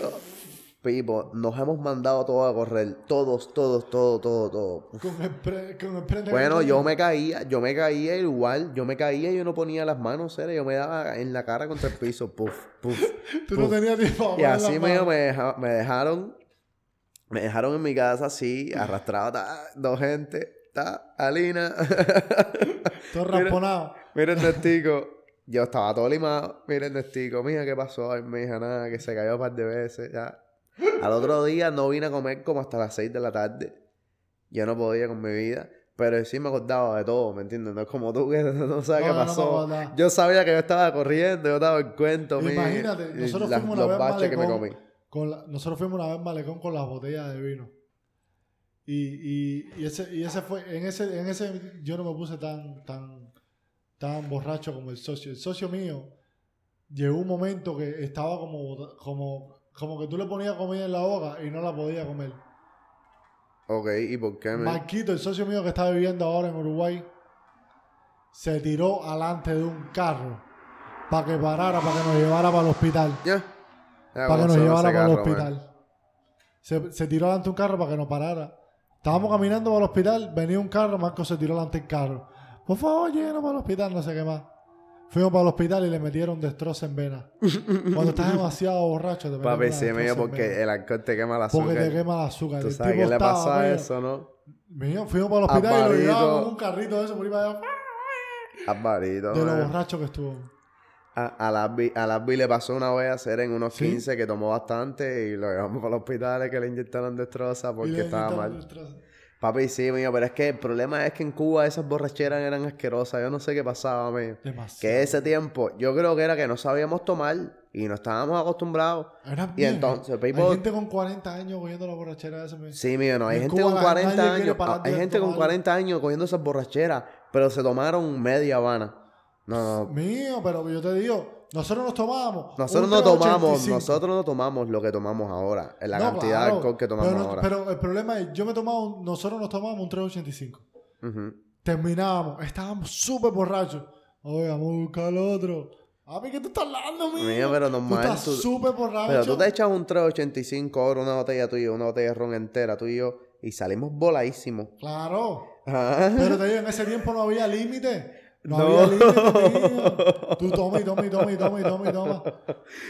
Pipo, nos hemos mandado todos a correr. Todos, todos, todo, todo, todo. Con el, pre- con el prende Bueno, yo me caía, yo me caía igual. Yo me caía y yo no ponía las manos, serio. Yo me daba en la cara contra el piso. Puf, puf. Tú no tenías tiempo Y así me, me dejaron, me dejaron en mi casa así, arrastrado, ta, dos gente, ta, Alina. Todo Mira. rasponado. Mira el nestico. Yo estaba todo limado. Mira el nestico. Mija, ¿qué pasó? Ay, mija, nada, que se cayó un par de veces. Ya. Al otro día no vine a comer como hasta las 6 de la tarde. Yo no podía con mi vida. Pero sí me acordaba de todo, ¿me entiendes? No es como tú que no sabes No, qué no pasó. yo sabía que yo estaba corriendo, yo estaba en cuento. Imagínate, y nosotros las- fuimos una los vez al baches que me comí. Con la- nosotros fuimos una vez al malecón con las botellas de vino. Y, y, y ese, y ese fue, en ese, en ese yo no me puse tan, tan, tan borracho como el socio. El socio mío llegó un momento que estaba como, como, como que tú le ponías comida en la boca y no la podía comer. Ok, ¿y por qué? me- Marquito, el socio mío que está viviendo ahora en Uruguay, se tiró alante de un carro para que parara, para que nos llevara para el hospital. Ya. Ya, para que nos llevara para el hospital. Se, se tiró delante un carro para que nos parara. Estábamos caminando para el hospital, venía un carro, Marco se tiró delante del carro. Por favor, llévenos para el hospital, no sé qué más. Fuimos para el hospital y le metieron destrozo en vena. Cuando estás demasiado borracho, te meten Papi, sí, mío, porque el alcohol te quema Porque azúcar. te quema el azúcar. Tú El sabes qué le pasa a eso, ¿no? mío, fuimos para el hospital y lo llevaban con un carrito de eso por ahí para allá. Alvarito, De lo borracho que estuvo. A, a Labby, a le pasó una vez a hacer en unos ¿Sí? 15 que tomó bastante y lo llevamos para el hospital que le inyectaron destroza porque le estaba mal. Papi, sí, mío, pero es que el problema es que en Cuba esas borracheras eran asquerosas. Yo no sé qué pasaba, mío. Demasiado. Que ese tiempo, yo creo que era que no sabíamos tomar y no estábamos acostumbrados. Era Y bien. entonces, Hay gente con 40 años cogiendo la borrachera. Sí, mío, no. Hay En gente Cuba con la- 40 nadie quiere años. Hay gente con tomar. 40 años cogiendo esas borracheras, pero se tomaron media Habana. No, no. Mío, pero yo te digo, nosotros nos tomábamos. Nosotros no tomamos, 385. nosotros no tomamos lo que tomamos ahora, en la No, cantidad claro, de alcohol que tomamos pero, no- ahora. pero el problema es, yo me tomaba un- nosotros nos tomábamos un 385. Ujú. Terminábamos, estábamos súper borrachos. Oye, vamos a buscar al otro. A mí, ¿qué tú estás hablando, mío? Mío, pero Tú normal, estás tú- súper borracho. Pero tú te echas un 385 ahora, una botella tuya, una botella de ron entera, tú y yo, y salimos voladísimos. Claro. Ah. Pero te digo, en ese tiempo no había límite. No, No. había límite. Tú toma y toma y toma y toma y toma y toma.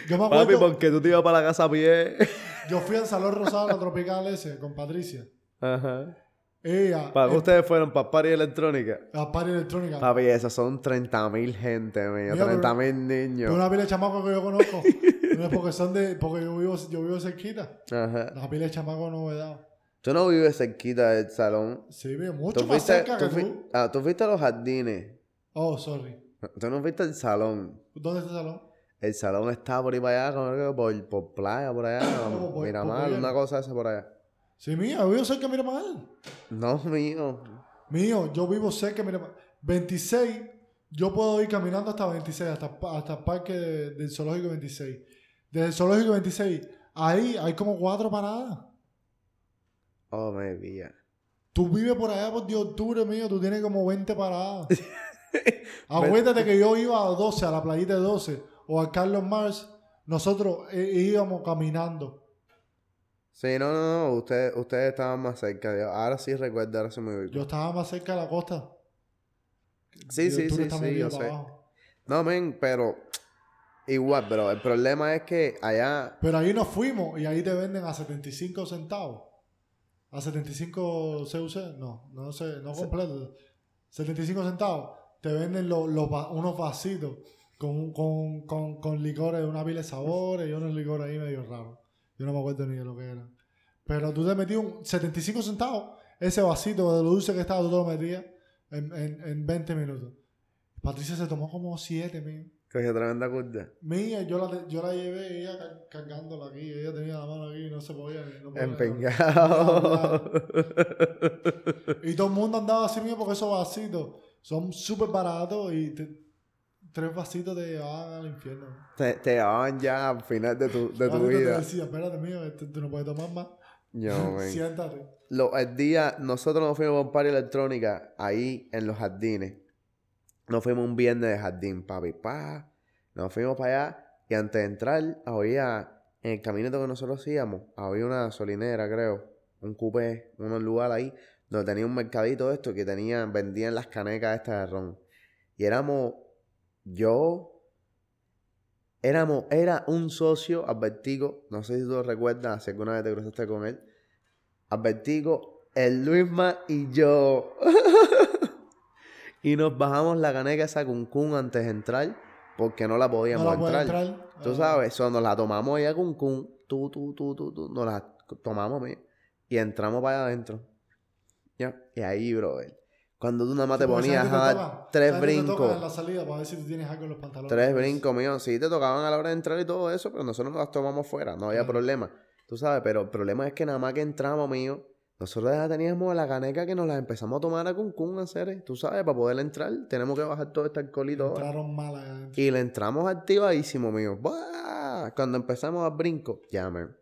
Yo me Papi, acuerdo, porque tú te ibas para la casa a pie. yo fui al Salón Rosado, la Tropical ese, con Patricia. Ajá. Ella, ¿Para eh, ustedes fueron? ¿Para party electrónica? la party electrónica. Papi, esos son 30 mil gente, mío. Mira, 30 pero- mil De niños. una pila de chamacos que yo conozco. No es porque son de. Porque yo vivo, yo vivo cerquita. Ajá. La pila de chamacos no me da. Tú no vives cerquita del salón. Sí, mucho más fuiste, cerca que tú, fui- tú. ah, tú fuiste a los jardines. Oh, sorry. Tú no fuiste al salón. ¿Dónde está el salón? El salón está por ahí para allá, por, por playa, por allá. Como por- Miramar, por una cosa esa por allá. Sí, mío, yo vivo cerca de Miramar. No, mío. Mío, yo vivo cerca de Miramar. 26, yo puedo ir caminando hasta 26, hasta, hasta el parque de- del zoológico 26. Desde el zoológico 26, ahí hay como cuatro paradas. Oh, yeah. Tú vives por allá por de octubre, mío, tú tienes como 20 paradas. Acuérdate que yo iba a 12, a la playita de 12, o a Carlos Mars, nosotros eh, íbamos caminando. Sí, no, no, no, ustedes, ustedes estaban más cerca. Yo- ahora sí recuerdo, ahora sí me ubico. Yo estaba más cerca de la costa. Sí, sí, sí, sí, yo sé. abajo. No, men, pero igual, pero el problema es que allá, Pero ahí nos fuimos y ahí te venden a 75 centavos. A 75 CUC, no, no sé, no completo. 75 centavos. Te venden va- unos vasitos con, con, con, con licores, una pila de sabores y unos licores ahí medio raros. Yo no me acuerdo ni de lo que eran. Pero tú te metías un 75 centavos, ese vasito de lo dulce que estaba, tú te lo metías en, en, en 20 minutos. Patricia se tomó como 7, mío. cogió tremenda curda. Mía, yo la, yo la llevé, ella car- cargándola aquí, ella tenía la mano aquí y no se podía. No podía Empengado. y todo el mundo andaba así mío porque esos vasitos son súper baratos y te- tres vasitos te llevaban al infierno. te, te llevaban ya al final de tu, de tu Ahorita te vida. decía, espérate mío, este, tú no puedes tomar más. Yo. Siéntate. Lo- el día, nosotros nos fuimos a un party electrónica ahí en los jardines. Nos fuimos un viernes de jardín, papi. Pa. Nos fuimos para allá y antes de entrar, había, en el caminito que nosotros íbamos, había una solinera, creo, un coupé, un lugar ahí, donde tenía un mercadito esto que tenían, vendían las canecas estas de ron. Y éramos, yo, éramos, era un socio, Albertico, no sé si tú lo recuerdas, si alguna vez te cruzaste con él, Albertico, el Luisma y yo. y nos bajamos la caneca esa con Kun antes de entrar, porque no la podíamos No la entrar. entrar. Tú Ah. sabes, eso nos la tomamos con Kun, tú, tú, tú, tú, tú, nos la tomamos y entramos para allá adentro. Ya, y ahí, brother. Cuando tú nada más te ponías a dar tres brincos. en la salida para ver si tú tienes algo en los pantalones. Tres brincos míos, sí te tocaban a la hora de entrar y todo eso, pero nosotros nos las tomamos fuera, no había Claro. problema. Tú sabes, pero el problema es que nada más que entramos, mío, nosotros ya teníamos la caneca que nos la empezamos a tomar a Kun Kun, en serio. Tú sabes, para poder entrar, tenemos que bajar todo este alcohol y todo. Entraron mal. Y le entramos activadísimo, mío. ¡Buah! Cuando empezamos a brinco, ya, man.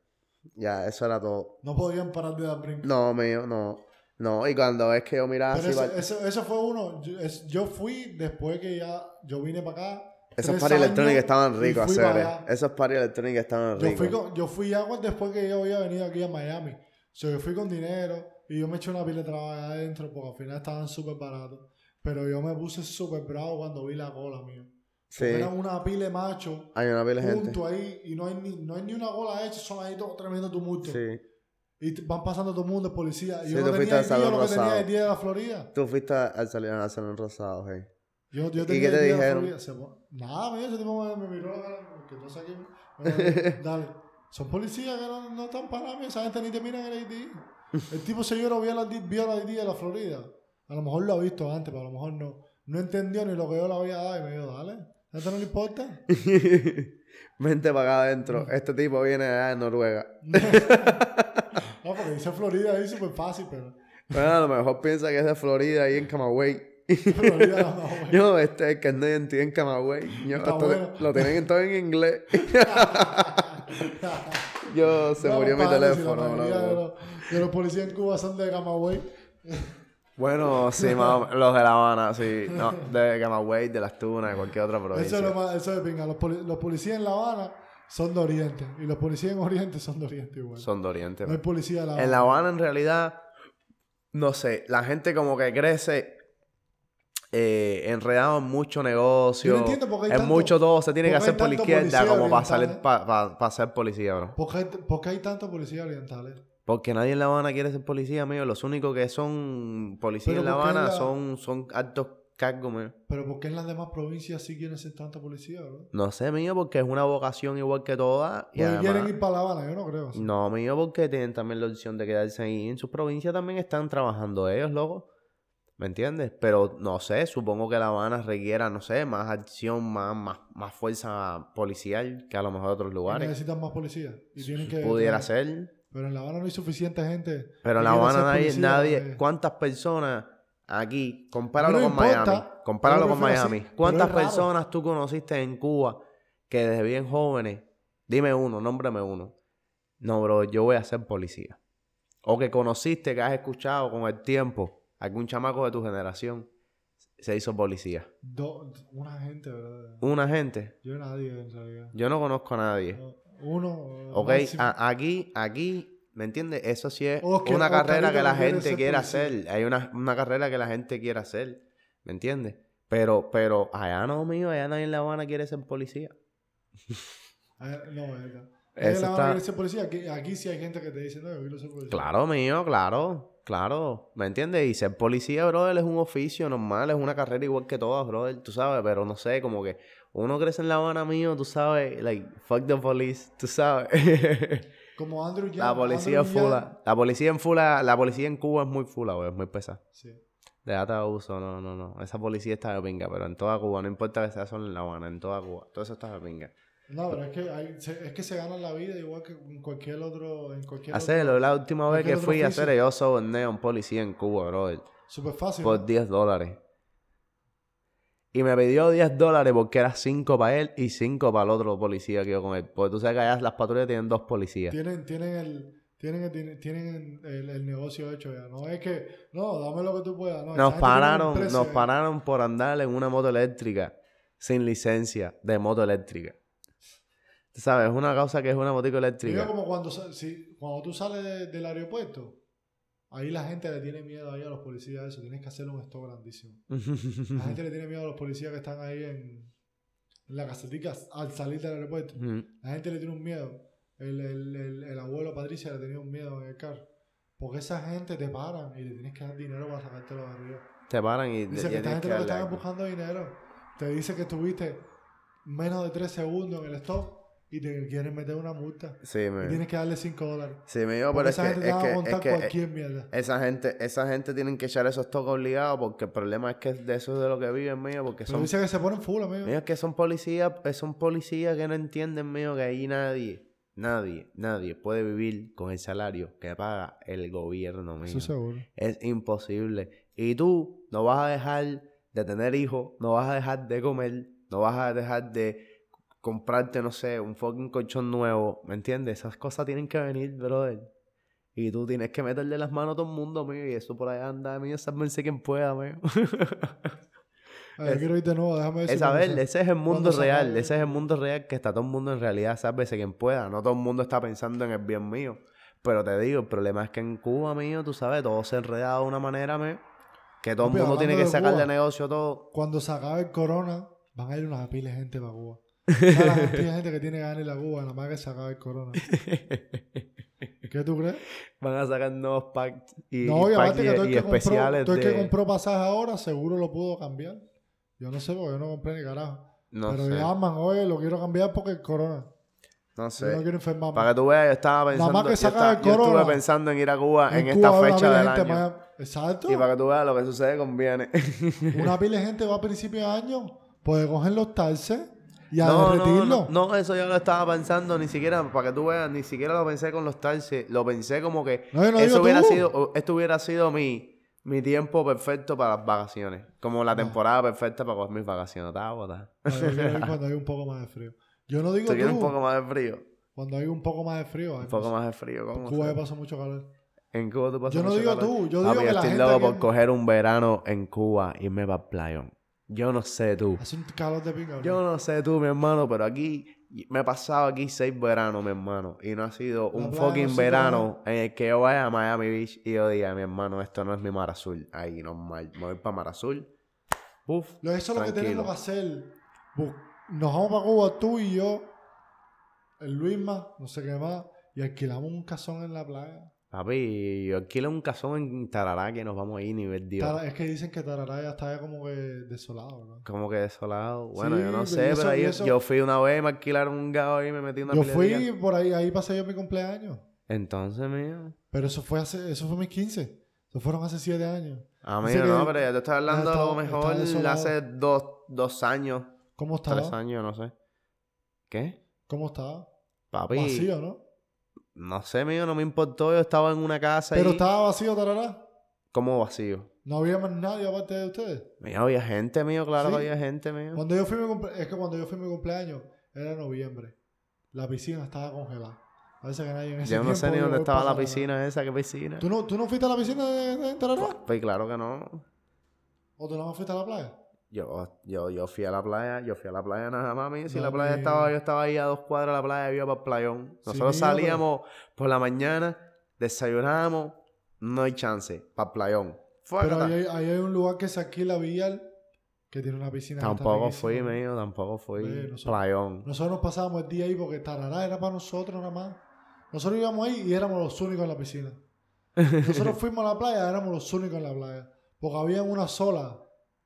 Ya, eso era todo. No podían parar de dar brincos. No, mío, no. No, y cuando es que yo miraba Pero así, eso, eso, eso fue uno. Yo, es- yo fui después que ya yo vine para acá. esos party electrónicos años, estaban ricos, hacer. Esos party electrónicos estaban Yo ricos. fui, con- yo fui agua después que yo había venido aquí a Miami. O sea, yo fui con dinero y yo me eché una pila de trabajo adentro porque al final estaban súper baratos. Pero yo me puse súper bravo cuando vi la cola, mío. Sí. Era una pila de machos Hay una pila de gente. junto ahí y no hay, ni, no hay ni una cola hecha, son ahí todo tremendo tumulto. Sí. Y van pasando todo el mundo, policía. Y Sí, yo tú no fuiste tenía al el día Salón lo que tenía Rosado. el día de la Florida. Tú fuiste al salón, al salón rosado, hey. Yo, yo ¿Y tenía qué el te dijeron? Se Nada, mira, ese tipo me, me miró que aquí. Bueno, Dale. Son policías que no, no están para mí, esa gente ni te mira en el ID. El tipo se lloró, vio la, vio la ID de la Florida. A lo mejor lo ha visto antes, pero a lo mejor no. No entendió ni lo que yo le había dado y me dijo, dale, ¿a esto no le importa? Vente para acá adentro. Este tipo viene de Noruega. No, porque dice Florida ahí súper fácil, pero Bueno, a lo mejor piensa que es de Florida, ahí en Camagüey. Florida no, güey. Yo, este es que no identidad en Camagüey. Yo, Está esto- bueno. Lo tienen todo en inglés. Yo, se No, murió mi teléfono, mayoría de los, de los policías en Cuba son de Camagüey. Bueno, sí, más o menos, los de La Habana, sí. No, de Camagüey, de Las Tunas, de cualquier otra Eso provincia. es lo más, eso es pinga. Los, poli- los policías en La Habana son de Oriente. Y los policías en Oriente son de Oriente igual. Son de Oriente. no hay policía de La Habana. En La Habana, en realidad, no sé, la gente como que crece eh, enredado en mucho negocio. Yo no entiendo por qué hay en tanto- mucho todo se tiene que hacer por la izquierda como para salir eh? para ser policía, bro. ¿Por qué, por qué hay tantos policías orientales? Porque nadie en La Habana quiere ser policía, mío. Los únicos que son policías en La ¿por qué Habana la- son, son altos Pero ¿por qué en las demás provincias sí quieren ser tantos policías, bro? No sé, mío, porque es una vocación igual que todas. Y además- quieren ir para La Habana, yo no creo. así. No, mío, porque tienen también la opción de quedarse ahí. En sus provincias también están trabajando ellos, loco. ¿Me entiendes? Pero no sé, supongo que La Habana requiera, no sé, más acción, más, más, más fuerza policial que a lo mejor otros Y lugares. necesitan más policías. Y tienen que, Pudiera claro. ser. Pero en La Habana no hay suficiente gente. Pero en La Habana nadie, policía, nadie, eh. ¿cuántas personas aquí? Compáralo No con importa, Miami. Compáralo con Miami. así, ¿Cuántas personas tú conociste en Cuba que desde bien jóvenes, dime uno, nómbrame uno. No, bro, yo voy a ser policía. o que conociste, que has escuchado con el tiempo, algún chamaco de tu generación se hizo policía? Do- una gente, ¿verdad? Una gente. Yo nadie en realidad. Yo no conozco a nadie. Uno. Ok, a- aquí, aquí, ¿me entiendes? Eso sí es una carrera que la quiere gente quiere hacer. Hay una, una carrera que la gente quiere hacer, ¿me entiendes? Pero, pero allá no, mío, allá nadie en La Habana quiere ser policía. No, es verdad. Eso está- ser policía. Aquí, aquí sí hay gente que te dice, no, yo quiero ser policía. Claro, mío, claro, claro, ¿me entiendes? Y ser policía, brother, es un oficio normal, es una carrera igual que todas, brother, tú sabes, pero no sé, como que uno crece en La Habana, mío, tú sabes, like, fuck the police, tú sabes. Como Andrew Yang. la policía es Andrew Yang- fula, la policía en fula, la policía en Cuba es muy fula, güey, es muy pesada. Sí. De abuso, no, no, no. Esa policía está de pinga, pero en toda Cuba, no importa que sea solo en La Habana, en toda Cuba. Todo eso está de pinga. No, pero es que, hay- es que se gana la vida igual que en cualquier otro. En cualquier Hacerlo, la última vez que fui a hacer, yo soborné a un policía en Cuba, brother. Súper fácil. por ¿no? 10 dólares. Y me pidió 10 dólares porque era 5 para él y 5 para el otro policía que iba con él. Porque tú sabes que allá las patrullas tienen dos policías. Tienen, tienen el. Tienen, tienen el, el negocio hecho ya. No es que, no, dame lo que tú puedas. No, Nos pararon, nos pararon por andar en una moto eléctrica sin licencia de moto eléctrica. Tú sabes, es una causa que es una motico Digo eléctrica. como cuando, si, cuando tú sales de- del aeropuerto, ahí la gente le tiene miedo ahí a los policías. Eso, tienes que hacerle un stop grandísimo. La gente le tiene miedo a los policías que están ahí en, en la casetica al salir del aeropuerto. La gente le tiene un miedo. El, el, el, el abuelo Patricia le tenía un miedo en el carro. Porque esa gente te paran y le tienes que dar dinero para sacártelo de arriba. Te paran y Dice que esta gente que lo que están buscando dinero. Te dice que estuviste menos de 3 segundos en el stop y te quieren meter una multa. Sí, Y me... tienes que darle 5 dólares. Sí, me digo, pero es esa que, gente te es va que, a es contar que, eh, cualquier mierda. Esa gente, esa gente tienen que echar esos toques obligados porque el problema es que de eso es de lo que viven, mío, porque Pero son, dice que se ponen full, amigo. mío, es que son policías, eh, son policías que no entienden, mío, que ahí nadie, nadie, nadie puede vivir con el salario que paga el gobierno, mío. Eso seguro. Es imposible. Y tú no vas a dejar de tener hijos, no vas a dejar de comer, no vas a dejar de comprarte, no sé, un fucking colchón nuevo, ¿me entiendes? Esas cosas tienen que venir, brother. Y tú tienes que meterle las manos a todo el mundo, mío, y eso por ahí anda, mío, sálvense quien pueda, mío. A ver, Es- quiero ir de nuevo, déjame ver si Es a ver, ese es el mundo real, ese es el mundo real que está todo el mundo en realidad, sálvese quien pueda. No todo el mundo está pensando en el bien mío. Pero te digo, el problema es que en Cuba, mío, tú sabes, todo se enreda de una manera, mío, que todo el mundo tiene que sacar de negocio todo. Cuando se acabe el corona, van a ir unas pilas de gente para Cuba. ¿Sabes la gente que tiene ganas de ir a Cuba, nada más que se acabe el corona. ¿Qué tú crees? Van a sacar nuevos packs y, no, y packs aparte que y- todo el y que, compró, especiales todo el que compró pasaje ahora seguro lo pudo cambiar. Yo no sé porque yo no compré ni carajo. No Pero sé, llaman, oye, lo quiero cambiar porque el corona. no Yo sé. no quiero enfermarme. Para que tú veas, yo estaba Nada más pensando... que yo, saca estaba- el yo estuve corona. pensando en ir a Cuba en, Cuba esta fecha del año. más- Exacto. Y para que tú veas lo que sucede conviene. Una pila de gente va a principios de año, puede coger los tarses y a No, no, derretirlo. no, no, eso yo lo estaba pensando, ni siquiera, para que tú veas, ni siquiera lo pensé con los tarses, lo pensé como que No, yo no eso hubiera tú. sido, esto hubiera sido mi, mi tiempo perfecto para las vacaciones, como la temporada perfecta para coger mis vacaciones, yo cuando hay un poco más de frío. Yo no digo ¿Tú un poco más de frío? cuando hay un poco más de frío. Un poco más de frío, ¿cómo? Cuba sé? ya pasó mucho calor. En Cuba tú pasas Yo no mucho digo calor. tú, yo Papi, digo que la estoy gente loco por en- coger un verano en Cuba y irme para el playón. Yo no sé tú. Hace un calor de pinga. Yo no sé tú, mi hermano, pero aquí me he pasado aquí seis veranos, mi hermano. Y no ha sido La un no fucking verano en el que yo vaya a Miami Beach y yo diga, mi hermano, esto no es mi mar azul. Ahí, normal. Me voy para mar azul. Uf. Lo- Eso es lo que tenemos que hacer. Nos vamos para Cuba, tú y yo, el Luisma, no sé qué más, y alquilamos un casón en la playa. Papi, yo alquilo un casón en Tarará que nos vamos a ir nivel Dios. Tara- es que dicen que Tarará ya está como que desolado, ¿no? Como que desolado. Bueno, Sí, yo no sé, eso- pero ahí eso- yo fui una vez, me alquilaron un gado y me metí una Yo pilería. fui por ahí, ahí pasé yo mi cumpleaños. Entonces, mío. Pero eso fue hace, eso fue mis 15. Eso fueron hace 7 años. A mí Dice no, pero ya te estoy hablando a lo mejor hace dos, dos años, ¿Cómo estaba? tres años, no sé. ¿Qué? ¿Cómo estaba? Papi, Vacío, ¿no? No sé, mío, no me importó. Yo estaba en una casa Pero estaba vacío Tarará. como vacío. No había más nadie aparte de ustedes. Mío, había gente, mío, claro Sí. que había gente, mío. Cuando yo fui mi cumple- es que cuando yo fui mi cumpleaños era noviembre. La piscina estaba congelada. Parece que nadie en ese Yo no sé ni dónde estaba la nada. piscina esa, ¿qué piscina? ¿Tú no, ¿Tú no fuiste a la piscina de, de Tarará? Pues claro que no. ¿O tú no fuiste a la playa? Yo, yo, yo fui a la playa, yo fui a la playa nada más, mami. Si la playa estaba, yo estaba ahí a dos cuadras de la playa, yo iba para el playón. Nosotros salíamos por la mañana, desayunábamos, no hay chance, para el playón. Pero ahí hay, ahí hay un lugar que se alquila Villal que tiene una piscina. Tampoco fui, mío, tampoco fui. Nosotros- Playón. Nosotros nos pasábamos el día ahí porque Tarará era para nosotros nada más. Nosotros íbamos ahí y éramos los únicos en la piscina. Nosotros fuimos a la playa, éramos los únicos en la playa. Porque había una sola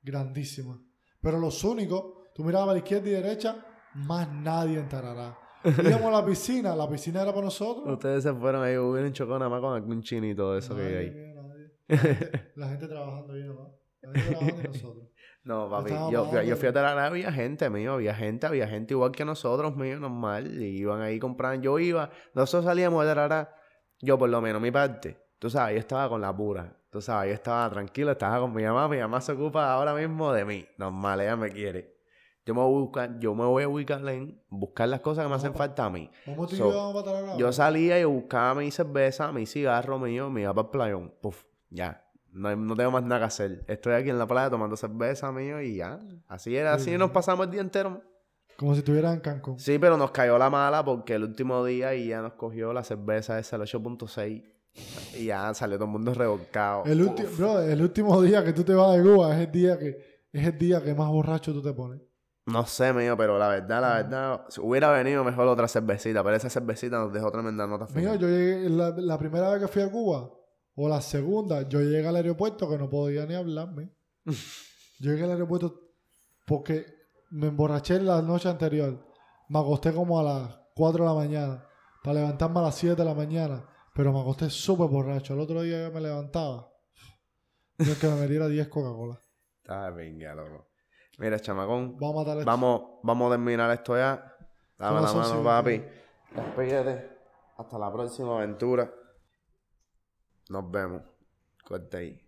grandísima. Pero los únicos, tú mirabas a la izquierda y derecha, más nadie en Tarará. Íbamos a la piscina, la piscina era para nosotros. Ustedes se fueron ahí, hubieron chocado nada más con algún chinito de eso que hay ahí. nadie. La gente, la gente trabajando ahí nomás. La gente trabajando y nosotros. No, papi, yo, fui, yo pagando. fui a Tarará, había gente, mío, había gente, había gente igual que nosotros, mío, normal, y iban ahí comprando, yo iba, nosotros salíamos de Tarará, yo por lo menos, mi parte, tú sabes, yo estaba con la pura, tú sabes, yo estaba tranquilo, estaba con mi mamá, mi mamá se ocupa ahora mismo de mí, normal, ella me quiere. Yo me voy a buscar, yo me voy a ubicar en buscar las cosas que me hacen falta a mí. ¿Cómo y So, para Tarará? Yo salía y buscaba mi cerveza, mi cigarro mío, me iba para el playón. Puf, ya. No, no tengo más nada que hacer. Estoy aquí en la playa tomando cerveza mío y ya. Así era, así Sí. nos pasamos el día entero. Como si estuvieran en Cancún. Sí, pero nos cayó la mala porque el último día y ya nos cogió la cerveza esa, el 8.6. Y ya salió todo el mundo revolcado. El, bro, el último día que tú te vas de Cuba es el día que es el día que más borracho tú te pones. No sé, mío, pero la verdad, la verdad, si hubiera venido mejor otra cervecita, pero esa cervecita nos dejó tremenda nota Mío, final. yo llegué, la, la primera vez que fui a Cuba, o la segunda, yo llegué al aeropuerto que no podía ni hablarme. Yo llegué al aeropuerto porque me emborraché la noche anterior. Me acosté como a las 4 de la mañana para levantarme a las 7 de la mañana. Pero me acosté súper borracho. El otro día que me levantaba, yo que me metiera 10 Coca-Cola. Está venga, loco. Mira, chamacón, Vamos a matar esto. Vamos, vamos a terminar esto ya. Dame la mano, papi. Despídete. Hasta la próxima aventura. Nos vemos. Corte ahí.